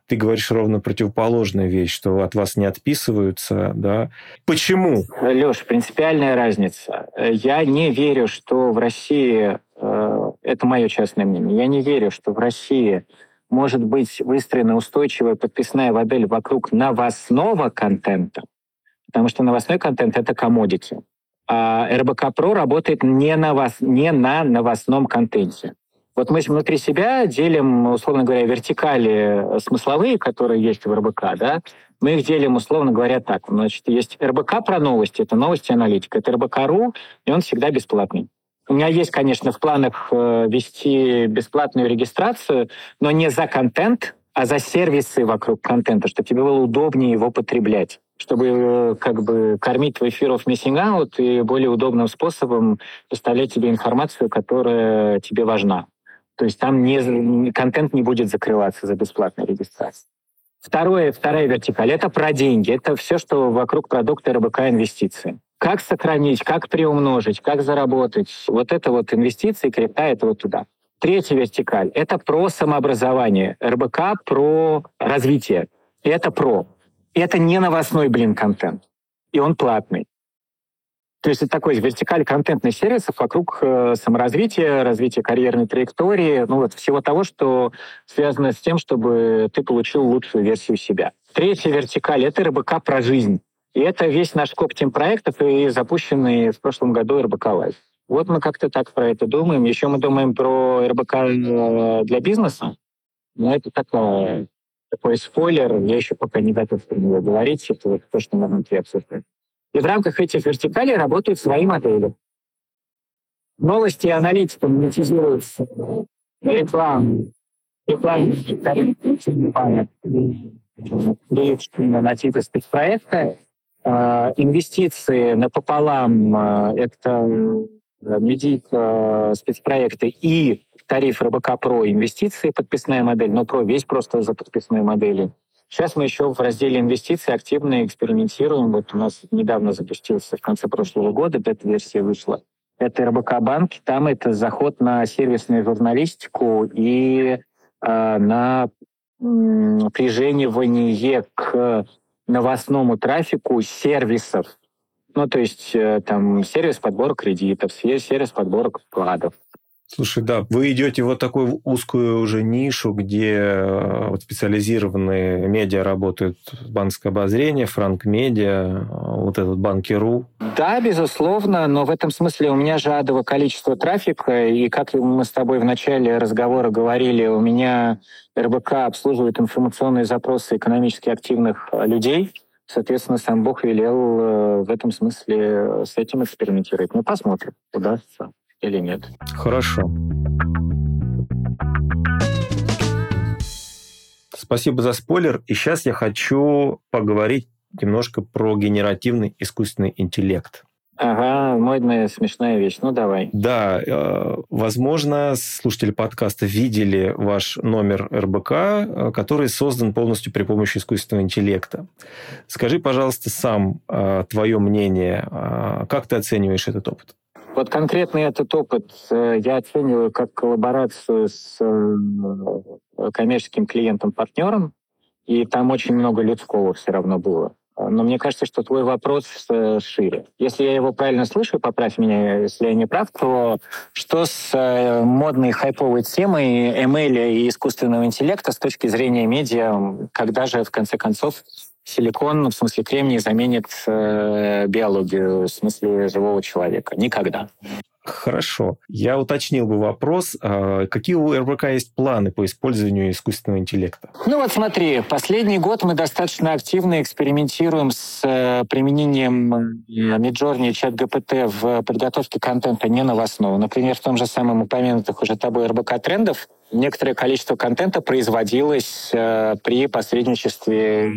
ты говоришь ровно противоположную вещь, что от вас не отписываются, да. Почему?
Леш, принципиальная разница. Я не верю, что в России э, это мое частное мнение, я не верю, что в России может быть выстроена устойчивая подписная модель вокруг новостного контента, потому что новостной контент — это комодити. А РБК Про работает не на, вас, не на новостном контенте. Вот мы внутри себя делим, условно говоря, вертикали смысловые, которые есть в РБК, да, мы их делим, условно говоря, так. Значит, есть РБК про новости, это новости аналитика, это РБК.ру, и он всегда бесплатный. У меня есть, конечно, в планах э, вести бесплатную регистрацию, но не за контент, а за сервисы вокруг контента, чтобы тебе было удобнее его потреблять чтобы э, как бы кормить твой fear of missing out и более удобным способом доставлять тебе информацию, которая тебе важна. То есть там не, контент не будет закрываться за бесплатной регистрацией. Второе, вторая вертикаль — это про деньги. Это все, что вокруг продукта РБК инвестиции. Как сохранить, как приумножить, как заработать. Вот это вот инвестиции, крипта — это вот туда. Третья вертикаль — это про самообразование. РБК про развитие. Это про. Это не новостной, блин, контент. И он платный. То есть это такой вертикаль контентных сервисов вокруг э, саморазвития, развития карьерной траектории, ну вот всего того, что связано с тем, чтобы ты получил лучшую версию себя. Третья вертикаль — это РБК про жизнь. И это весь наш коптим проектов и запущенный в прошлом году РБК Life. Вот мы как-то так про это думаем. Еще мы думаем про РБК э, для бизнеса. Но это такое, такой спойлер. Я еще пока не готов про него говорить. Это вот то, что мы внутри обсуждаем. И в рамках этих вертикалей работают свои модели. Новости и аналитика монетизируются рекламой. Реклама на типы спецпроекта. А, инвестиции напополам а, — это медийка, спецпроекты и тариф РБК Про инвестиции, подписная модель, но Про весь просто за подписной моделью. Сейчас мы еще в разделе инвестиций активно экспериментируем. Вот у нас недавно запустился в конце прошлого года, бета-версия вышла. Это РБК банки, там это заход на сервисную журналистику и э, на м, приженивание к новостному трафику сервисов. Ну, то есть э, там сервис подбора кредитов, сервис подбора вкладов,
Слушай, да, вы идете вот такую узкую уже нишу, где э, вот специализированные медиа работают, банковское обозрение, Франк Медиа, вот этот Банки.ру.
Да, безусловно, но в этом смысле у меня же адово количество трафика, и как мы с тобой в начале разговора говорили, у меня РБК обслуживает информационные запросы экономически активных людей, Соответственно, сам Бог велел э, в этом смысле с этим экспериментировать. Ну, посмотрим, удастся или нет.
Хорошо. Спасибо за спойлер. И сейчас я хочу поговорить немножко про генеративный искусственный интеллект.
Ага, модная смешная вещь. Ну, давай.
Да, э, возможно, слушатели подкаста видели ваш номер РБК, э, который создан полностью при помощи искусственного интеллекта. Скажи, пожалуйста, сам э, твое мнение. Как ты оцениваешь этот опыт?
Вот конкретно этот опыт э, я оцениваю как коллаборацию с э, коммерческим клиентом-партнером, и там очень много людского все равно было. Но мне кажется, что твой вопрос э, шире. Если я его правильно слышу, поправь меня, если я не прав, то что с модной хайповой темой ML и искусственного интеллекта с точки зрения медиа, когда же, в конце концов, силикон, в смысле кремний, заменит э, биологию, в смысле живого человека. Никогда.
Хорошо. Я уточнил бы вопрос. А, какие у РБК есть планы по использованию искусственного интеллекта?
Ну вот смотри, последний год мы достаточно активно экспериментируем с э, применением Midjourney и чат-ГПТ в подготовке контента не новостного. Например, в том же самом упомянутых уже тобой РБК трендов некоторое количество контента производилось э, при посредничестве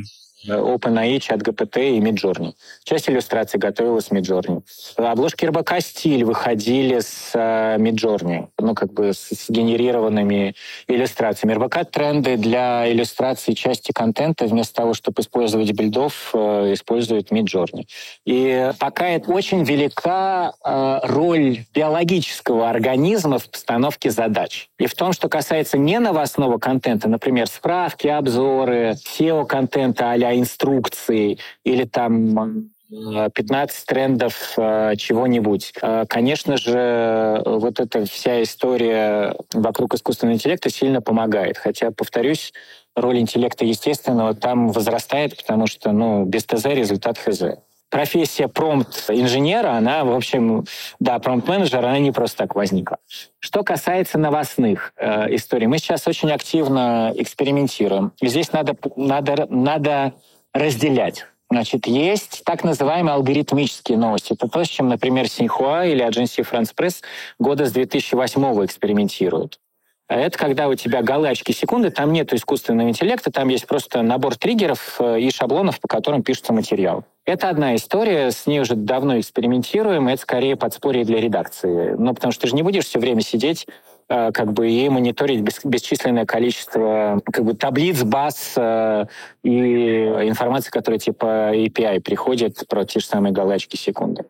OpenAI, ChatGPT и Midjourney. Часть иллюстраций готовилась с Midjourney. Обложки РБК «Стиль» выходили с uh, Midjourney, ну, как бы с, генерированными иллюстрациями. РБК «Тренды» для иллюстрации части контента вместо того, чтобы использовать бильдов, uh, используют Midjourney. И пока это очень велика uh, роль биологического организма в постановке задач. И в том, что касается не новостного контента, например, справки, обзоры, SEO-контента а инструкции или там 15 трендов э, чего-нибудь. Э, конечно же, вот эта вся история вокруг искусственного интеллекта сильно помогает. Хотя, повторюсь, роль интеллекта естественного там возрастает, потому что ну, без ТЗ результат ХЗ профессия промпт-инженера, она, в общем, да, промпт-менеджер, она не просто так возникла. Что касается новостных э, историй, мы сейчас очень активно экспериментируем. И здесь надо, надо, надо разделять. Значит, есть так называемые алгоритмические новости. Это то, с чем, например, Синьхуа или Agency France Press года с 2008 экспериментируют. А это когда у тебя галочки секунды, там нет искусственного интеллекта, там есть просто набор триггеров э, и шаблонов, по которым пишется материал. Это одна история, с ней уже давно экспериментируем, это скорее подспорье для редакции. Ну, потому что ты же не будешь все время сидеть Э, как бы и мониторить бесчисленное количество как бы таблиц, баз э, и информации, которая типа API приходит про те же самые галочки секунды.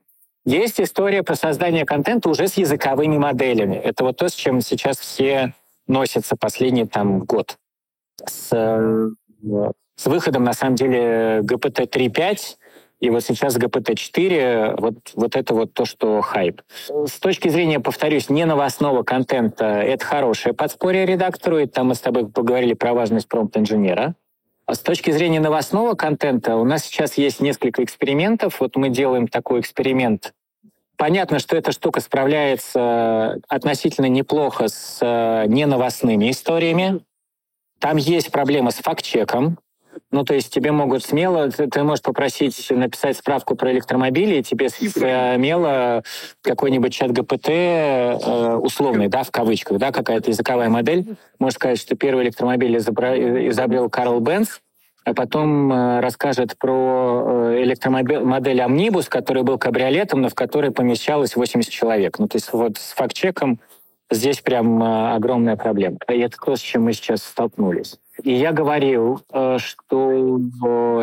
Есть история про создание контента уже с языковыми моделями. Это вот то, с чем сейчас все носятся последний там год. С, с выходом, на самом деле, GPT 3.5 и вот сейчас GPT-4, вот, вот это вот то, что хайп. С точки зрения, повторюсь, не новостного контента, это хорошее подспорье редактору, и там мы с тобой поговорили про важность промпт-инженера. А с точки зрения новостного контента у нас сейчас есть несколько экспериментов. Вот мы делаем такой эксперимент. Понятно, что эта штука справляется относительно неплохо с э, неновостными историями. Там есть проблема с факт-чеком. Ну, то есть тебе могут смело, ты, ты можешь попросить написать справку про электромобили, и тебе смело какой-нибудь чат ГПТ э, условный, да, в кавычках, да, какая-то языковая модель, может сказать, что первый электромобиль изобрел Карл Бенц, потом э, расскажет про э, электромодель Omnibus, который был кабриолетом, но в который помещалось 80 человек. Ну, то есть вот с факт-чеком здесь прям э, огромная проблема. И это то, с чем мы сейчас столкнулись. И я говорил, что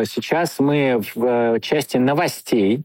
сейчас мы в части новостей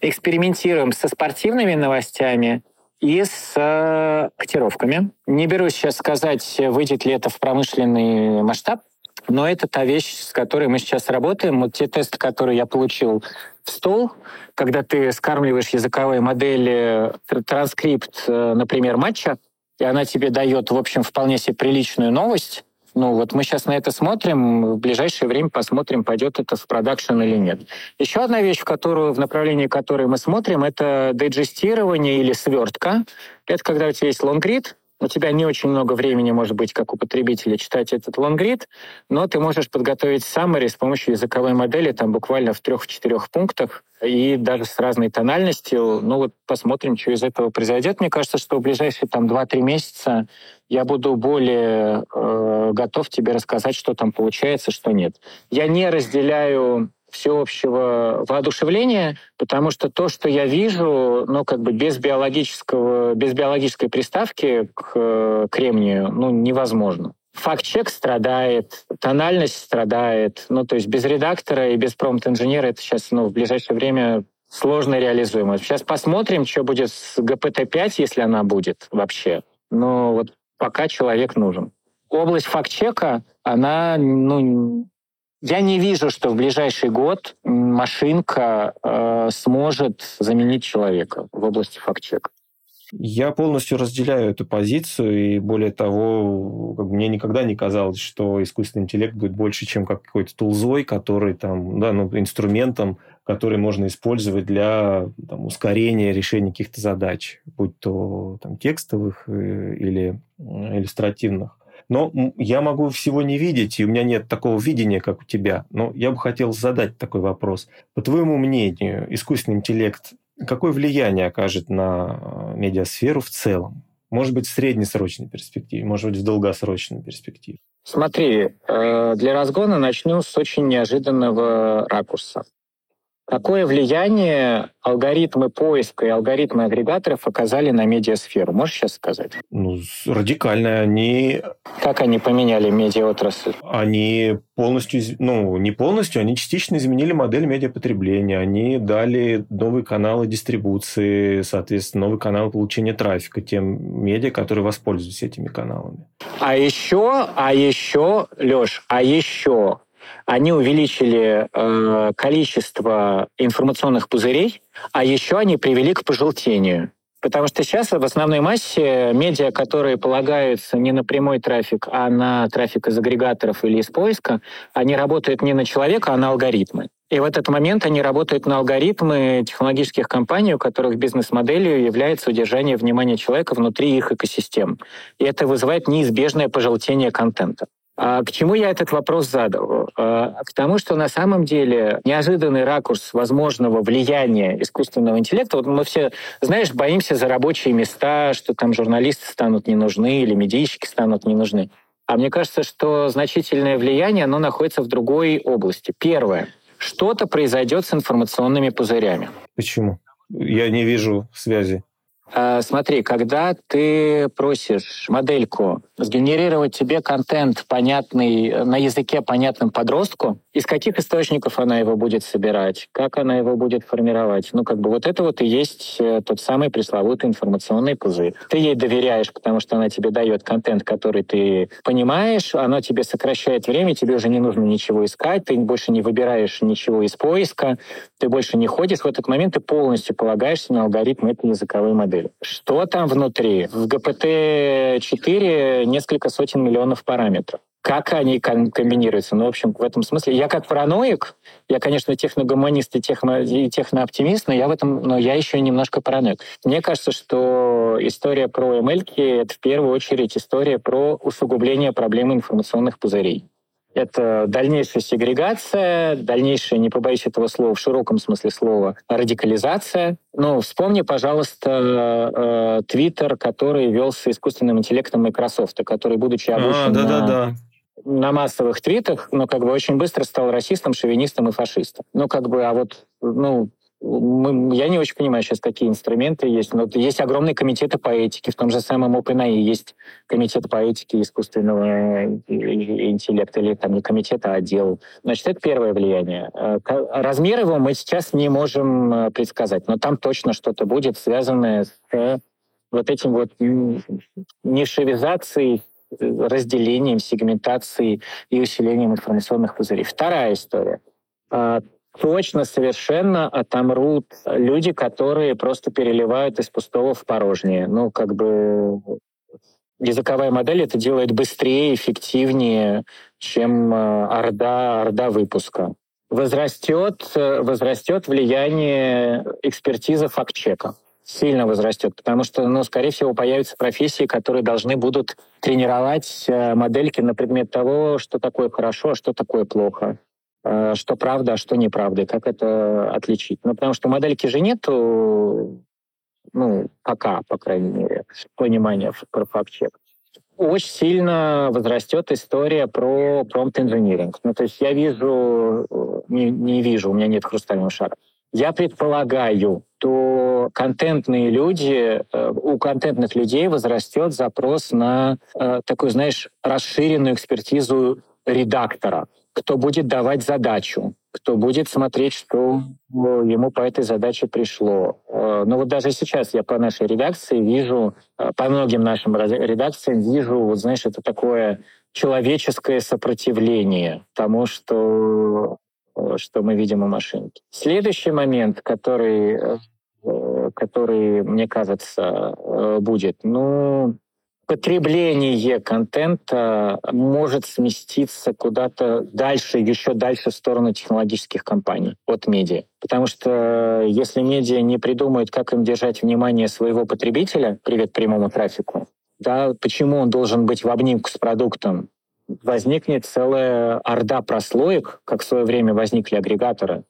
экспериментируем со спортивными новостями и с котировками. Не берусь сейчас сказать, выйдет ли это в промышленный масштаб, но это та вещь, с которой мы сейчас работаем. Вот те тесты, которые я получил в стол, когда ты скармливаешь языковые модели транскрипт, например, матча, и она тебе дает, в общем, вполне себе приличную новость, ну, вот мы сейчас на это смотрим, в ближайшее время посмотрим, пойдет это в продакшн или нет. Еще одна вещь, в, которую, в направлении которой мы смотрим, это дайджестирование или свертка. Это когда у тебя есть лонгрид, у тебя не очень много времени, может быть, как у потребителя, читать этот лонгрид, но ты можешь подготовить summary с помощью языковой модели, там буквально в трех-четырех пунктах, и даже с разной тональностью. Ну вот посмотрим, что из этого произойдет. Мне кажется, что в ближайшие там 2-3 месяца я буду более э, готов тебе рассказать, что там получается, что нет. Я не разделяю всеобщего воодушевления, потому что то, что я вижу, ну, как бы без биологического, без биологической приставки к э, кремнию, ну, невозможно. Факт-чек страдает, тональность страдает. Ну, то есть без редактора и без промпт-инженера это сейчас, ну, в ближайшее время сложно реализуемо. Сейчас посмотрим, что будет с GPT-5, если она будет вообще. Но вот пока человек нужен. Область факт-чека, она, ну, я не вижу, что в ближайший год машинка э, сможет заменить человека в области факт-чека.
Я полностью разделяю эту позицию, и более того, мне никогда не казалось, что искусственный интеллект будет больше, чем как какой-то тулзой, который там, да, ну, инструментом, который можно использовать для там, ускорения решения каких-то задач, будь то там, текстовых э, или иллюстративных. Но я могу всего не видеть, и у меня нет такого видения, как у тебя. Но я бы хотел задать такой вопрос. По твоему мнению, искусственный интеллект какое влияние окажет на э, медиасферу в целом? Может быть, в среднесрочной перспективе, может быть, в долгосрочной перспективе?
Смотри, э, для разгона начну с очень неожиданного ракурса. Какое влияние алгоритмы поиска и алгоритмы агрегаторов оказали на медиасферу? Можешь сейчас сказать?
Ну, радикально. Они...
Как они поменяли медиаотрасль?
Они полностью, ну, не полностью, они частично изменили модель медиапотребления. Они дали новые каналы дистрибуции, соответственно, новый канал получения трафика тем медиа, которые воспользуются этими каналами.
А еще, а еще, Леш, а еще они увеличили э, количество информационных пузырей, а еще они привели к пожелтению. Потому что сейчас в основной массе медиа, которые полагаются не на прямой трафик, а на трафик из агрегаторов или из поиска, они работают не на человека, а на алгоритмы. И в этот момент они работают на алгоритмы технологических компаний, у которых бизнес-моделью является удержание внимания человека внутри их экосистем. И это вызывает неизбежное пожелтение контента. А к чему я этот вопрос задал? А, к тому, что на самом деле неожиданный ракурс возможного влияния искусственного интеллекта, вот мы все, знаешь, боимся за рабочие места, что там журналисты станут не нужны или медийщики станут не нужны. А мне кажется, что значительное влияние, оно находится в другой области. Первое — что-то произойдет с информационными пузырями.
Почему? Я не вижу связи.
А, смотри, когда ты просишь модельку сгенерировать тебе контент понятный на языке понятным подростку, из каких источников она его будет собирать, как она его будет формировать. Ну, как бы вот это вот и есть э, тот самый пресловутый информационный пузырь. Ты ей доверяешь, потому что она тебе дает контент, который ты понимаешь, оно тебе сокращает время, тебе уже не нужно ничего искать, ты больше не выбираешь ничего из поиска, ты больше не ходишь. В этот момент ты полностью полагаешься на алгоритм этой языковой модели. Что там внутри? В GPT-4 несколько сотен миллионов параметров как они комбинируются. Ну, в общем, в этом смысле я как параноик, я, конечно, техногуманист и, техно, и технооптимист, но я в этом, но я еще немножко параноик. Мне кажется, что история про ML — это в первую очередь история про усугубление проблемы информационных пузырей. Это дальнейшая сегрегация, дальнейшая, не побоюсь этого слова, в широком смысле слова, радикализация. Ну, вспомни, пожалуйста, э, Твиттер, который велся искусственным интеллектом Microsoft, который, будучи а, обучен а, да, на... да, да на массовых твитах, но как бы очень быстро стал расистом, шовинистом и фашистом. Ну, как бы, а вот, ну, мы, я не очень понимаю сейчас, какие инструменты есть. Но есть огромные комитеты по этике. В том же самом OpenAI есть комитет по этике искусственного интеллекта, или там не комитет, а отдел. Значит, это первое влияние. Э, размер его мы сейчас не можем э, предсказать, но там точно что-то будет, связанное с вот этим вот нишевизацией разделением, сегментацией и усилением информационных пузырей. Вторая история. Точно, совершенно отомрут люди, которые просто переливают из пустого в порожнее. Ну, как бы языковая модель это делает быстрее, эффективнее, чем а, орда, орда выпуска. Возрастет, возрастет влияние экспертизы факт-чека сильно возрастет, потому что, ну, скорее всего, появятся профессии, которые должны будут тренировать э, модельки на предмет того, что такое хорошо, а что такое плохо, э, что правда, а что неправда, и как это отличить. Ну, потому что модельки же нету, ну, пока, по крайней мере, понимания про факт-чек очень сильно возрастет история про промпт-инжиниринг. Ну, то есть я вижу, э, не, не вижу, у меня нет хрустального шара. Я предполагаю, то контентные люди, э, у контентных людей возрастет запрос на э, такую, знаешь, расширенную экспертизу редактора, кто будет давать задачу, кто будет смотреть, что ему по этой задаче пришло. Э, но вот даже сейчас я по нашей редакции вижу, по многим нашим редакциям вижу, вот знаешь, это такое человеческое сопротивление тому, что что мы видим у машинки. Следующий момент, который, э, который мне кажется, э, будет, ну, потребление контента может сместиться куда-то дальше, еще дальше в сторону технологических компаний от медиа. Потому что если медиа не придумают, как им держать внимание своего потребителя, привет прямому трафику, да, почему он должен быть в обнимку с продуктом, возникнет целая орда прослоек, как в свое время возникли агрегаторы,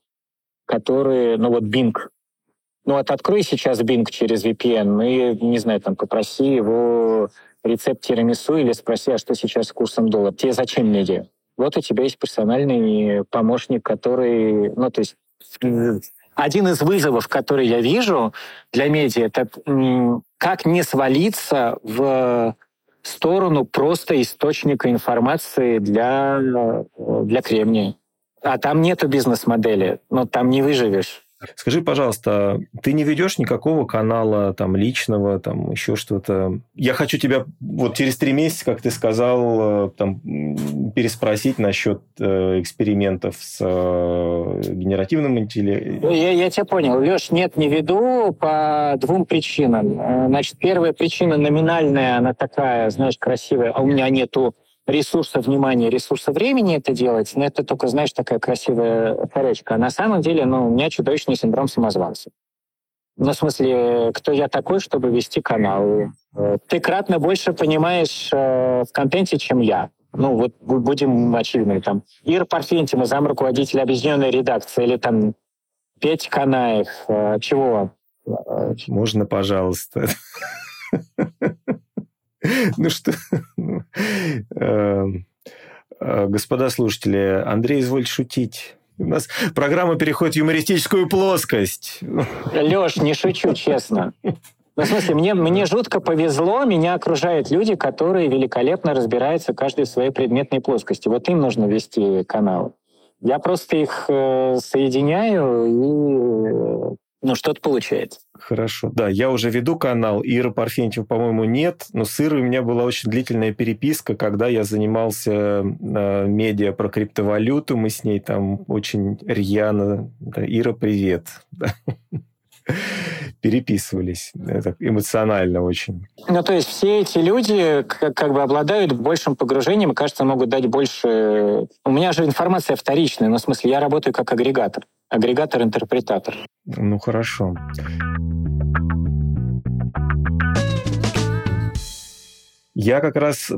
которые, ну вот Bing, ну вот открой сейчас Bing через VPN и, не знаю, там попроси его рецепт тирамису или спроси, а что сейчас с курсом доллара. Тебе зачем медиа? Вот у тебя есть персональный помощник, который, ну то есть один из вызовов, который я вижу для медиа, это как не свалиться в сторону просто источника информации для, для кремния. А там нету бизнес-модели, но там не выживешь.
Скажи, пожалуйста, ты не ведешь никакого канала там личного, там еще что-то? Я хочу тебя вот через три месяца, как ты сказал, э, там переспросить насчет э, экспериментов с э, генеративным интеллектом.
Я, я тебя понял. Леш, нет, не веду по двум причинам. Э, значит, первая причина номинальная, она такая, знаешь, красивая, а у меня нету ресурса внимания, ресурса времени это делать, но это только, знаешь, такая красивая хоречка. А на самом деле, ну, у меня чудовищный синдром самозванца. Ну, в смысле, кто я такой, чтобы вести канал? Ты кратно больше понимаешь э, в контенте, чем я. Ну, вот будем очевидными. Там Ира Парфентьева, зам руководителя объединенной редакции, или там Петя Канаев. Э, чего?
Можно, пожалуйста. Ну что, эм, э, господа слушатели, Андрей, изволь шутить. У нас программа переходит в юмористическую плоскость.
Леш, не шучу, честно. Ну, в смысле, мне, мне жутко повезло, меня окружают люди, которые великолепно разбираются каждой в своей предметной плоскости. Вот им нужно вести канал. Я просто их э, соединяю и ну, что-то получается.
Хорошо. Да, я уже веду канал. Ира Парфентьева, по-моему, нет. Но с Ирой у меня была очень длительная переписка, когда я занимался э, медиа про криптовалюту. Мы с ней там очень рьяно... Да, Ира, привет. переписывались. Это эмоционально очень.
Ну, то есть все эти люди как, как бы обладают большим погружением и, кажется, могут дать больше... У меня же информация вторичная, но в смысле я работаю как агрегатор. Агрегатор-интерпретатор.
Ну, хорошо. Я как раз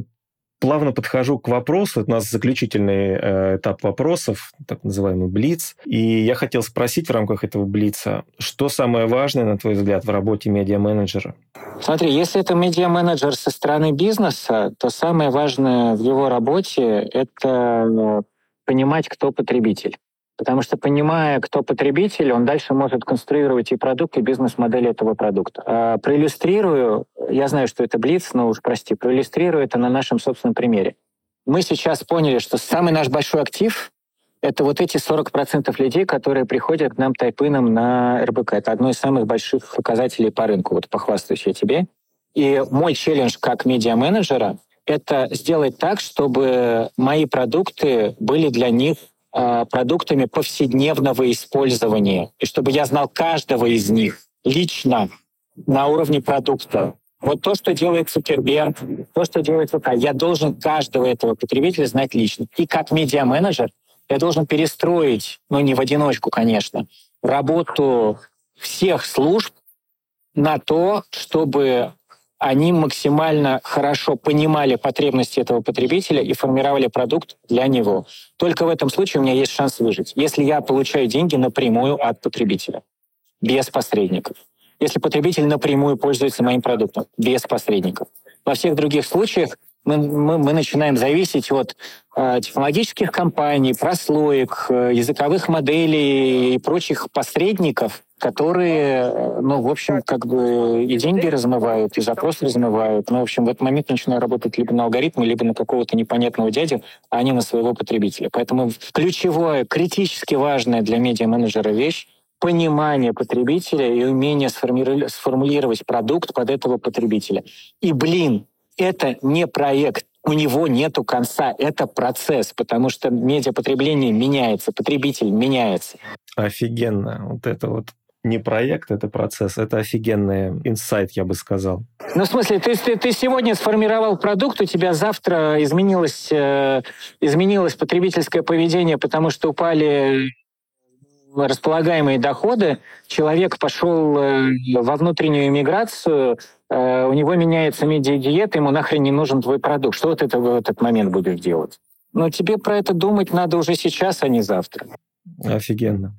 плавно подхожу к вопросу. Это у нас заключительный э, этап вопросов, так называемый блиц. И я хотел спросить в рамках этого блица, что самое важное, на твой взгляд, в работе медиа-менеджера?
Смотри, если это медиа-менеджер со стороны бизнеса, то самое важное в его работе — это э, понимать, кто потребитель. Потому что, понимая, кто потребитель, он дальше может конструировать и продукт, и бизнес-модель этого продукта. А, проиллюстрирую, я знаю, что это блиц, но уж прости, проиллюстрирую это на нашем собственном примере. Мы сейчас поняли, что самый наш большой актив — это вот эти 40% людей, которые приходят к нам тайпыном на РБК. Это одно из самых больших показателей по рынку, вот похвастаюсь я тебе. И мой челлендж как медиа-менеджера — это сделать так, чтобы мои продукты были для них Э, продуктами повседневного использования, и чтобы я знал каждого из них лично на уровне продукта. Вот то, что делает Цукерберг, то, что делает ВК, я должен каждого этого потребителя знать лично. И как медиа-менеджер я должен перестроить, ну не в одиночку, конечно, работу всех служб на то, чтобы они максимально хорошо понимали потребности этого потребителя и формировали продукт для него. Только в этом случае у меня есть шанс выжить. Если я получаю деньги напрямую от потребителя, без посредников. Если потребитель напрямую пользуется моим продуктом, без посредников. Во всех других случаях мы, мы, мы начинаем зависеть от э, технологических компаний, прослоек, э, языковых моделей и прочих посредников, которые, э, ну, в общем, как бы и деньги размывают, и запрос размывают. Ну, в общем, в этот момент начинаю работать либо на алгоритмы, либо на какого-то непонятного дядю, а не на своего потребителя. Поэтому ключевое, критически важное для медиа-менеджера вещь понимание потребителя и умение сформулировать продукт под этого потребителя. И, блин, это не проект, у него нету конца, это процесс, потому что медиапотребление меняется, потребитель меняется.
Офигенно. Вот это вот не проект, это процесс. Это офигенный инсайт, я бы сказал.
Ну, в смысле, ты, ты, ты сегодня сформировал продукт, у тебя завтра изменилось, э, изменилось потребительское поведение, потому что упали располагаемые доходы, человек пошел э, во внутреннюю иммиграцию, э, у него меняется медиа-диета, ему нахрен не нужен твой продукт. Что ты в этот момент будешь делать? Но тебе про это думать надо уже сейчас, а не завтра.
Офигенно.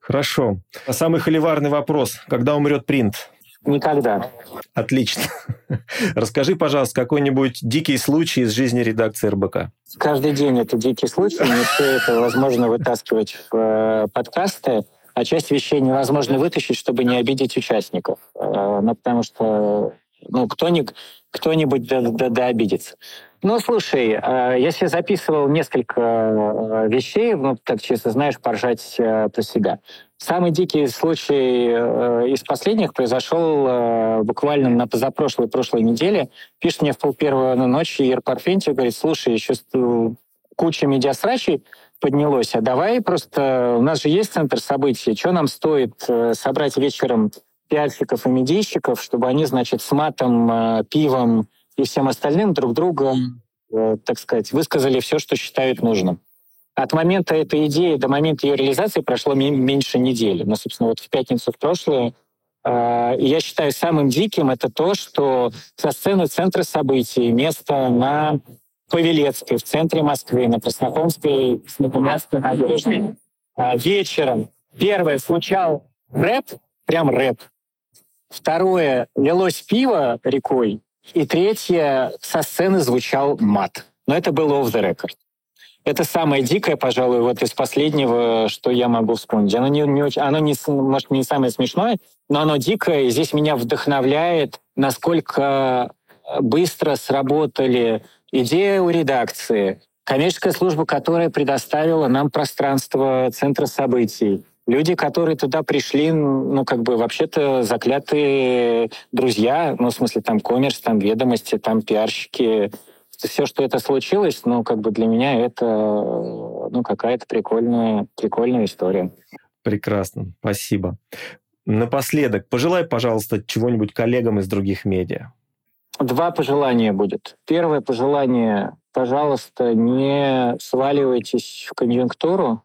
Хорошо. А самый холиварный вопрос. Когда умрет принт?
Никогда.
Отлично. Расскажи, пожалуйста, какой-нибудь дикий случай из жизни редакции РБК.
Каждый день это дикий случай. Не все это возможно вытаскивать в э, подкасты, а часть вещей невозможно вытащить, чтобы не обидеть участников. Э, ну, потому что ну, кто-нибудь, кто-нибудь да, да, да обидится. Ну, слушай, э, я себе записывал несколько вещей, ну, так честно знаешь, поржать про себя. Самый дикий случай э, из последних произошел э, буквально на позапрошлой прошлой неделе. Пишет мне в пол первого ночи Ир Парфентьев, говорит, слушай, еще куча медиасрачей поднялось, а давай просто... У нас же есть центр событий, что нам стоит э, собрать вечером пиарщиков и медийщиков, чтобы они, значит, с матом, э, пивом и всем остальным друг другу, э, так сказать, высказали все, что считают нужным. От момента этой идеи до момента ее реализации прошло меньше недели. Но, собственно, вот в пятницу в прошлую э, я считаю самым диким это то, что со сцены центра событий, место на Павелецкой, в центре Москвы, на Краснохомской, Снегумянской набережной, э, вечером первое звучал рэп, прям рэп. Второе, лилось пиво рекой. И третье, со сцены звучал мат. Но это было off the record. Это самое дикое, пожалуй, вот из последнего, что я могу вспомнить. Оно, не, не очень, оно не, может, не самое смешное, но оно дикое, и здесь меня вдохновляет, насколько быстро сработали идея у редакции, коммерческая служба, которая предоставила нам пространство центра событий, люди, которые туда пришли, ну, как бы, вообще-то заклятые друзья, ну, в смысле, там, коммерс, там, ведомости, там, пиарщики, все, что это случилось, ну, как бы для меня это, ну, какая-то прикольная, прикольная история.
Прекрасно, спасибо. Напоследок, пожелай, пожалуйста, чего-нибудь коллегам из других медиа.
Два пожелания будет. Первое пожелание, пожалуйста, не сваливайтесь в конъюнктуру,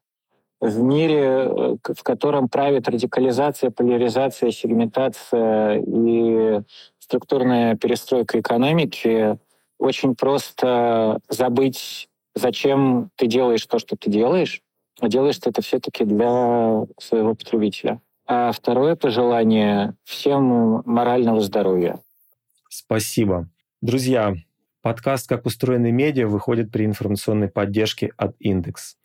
в мире, э, в котором правит радикализация, поляризация, сегментация и структурная перестройка экономики, очень просто забыть, зачем ты делаешь то, что ты делаешь, а делаешь ты это все-таки для своего потребителя. А второе пожелание — всем морального здоровья.
Спасибо. Друзья, подкаст «Как устроены медиа» выходит при информационной поддержке от «Индекс».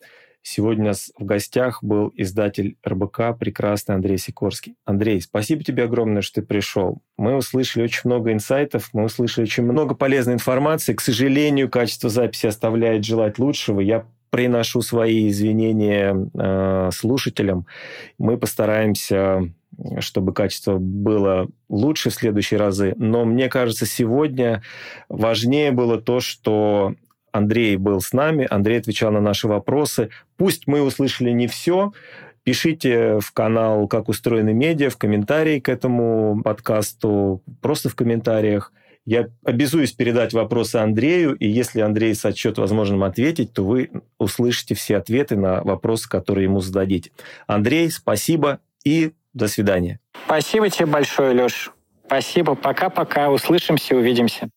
Сегодня у нас в гостях был издатель РБК прекрасный Андрей Сикорский. Андрей, спасибо тебе огромное, что ты пришел. Мы услышали очень много инсайтов, мы услышали очень много полезной информации. К сожалению, качество записи оставляет желать лучшего. Я приношу свои извинения э, слушателям. Мы постараемся чтобы качество было лучше в следующие разы. Но мне кажется, сегодня важнее было то, что Андрей был с нами, Андрей отвечал на наши вопросы. Пусть мы услышали не все, Пишите в канал «Как устроены медиа», в комментарии к этому подкасту, просто в комментариях. Я обязуюсь передать вопросы Андрею, и если Андрей сочет возможным ответить, то вы услышите все ответы на вопросы, которые ему зададите. Андрей, спасибо и до свидания.
Спасибо тебе большое, Леш. Спасибо. Пока-пока. Услышимся, увидимся.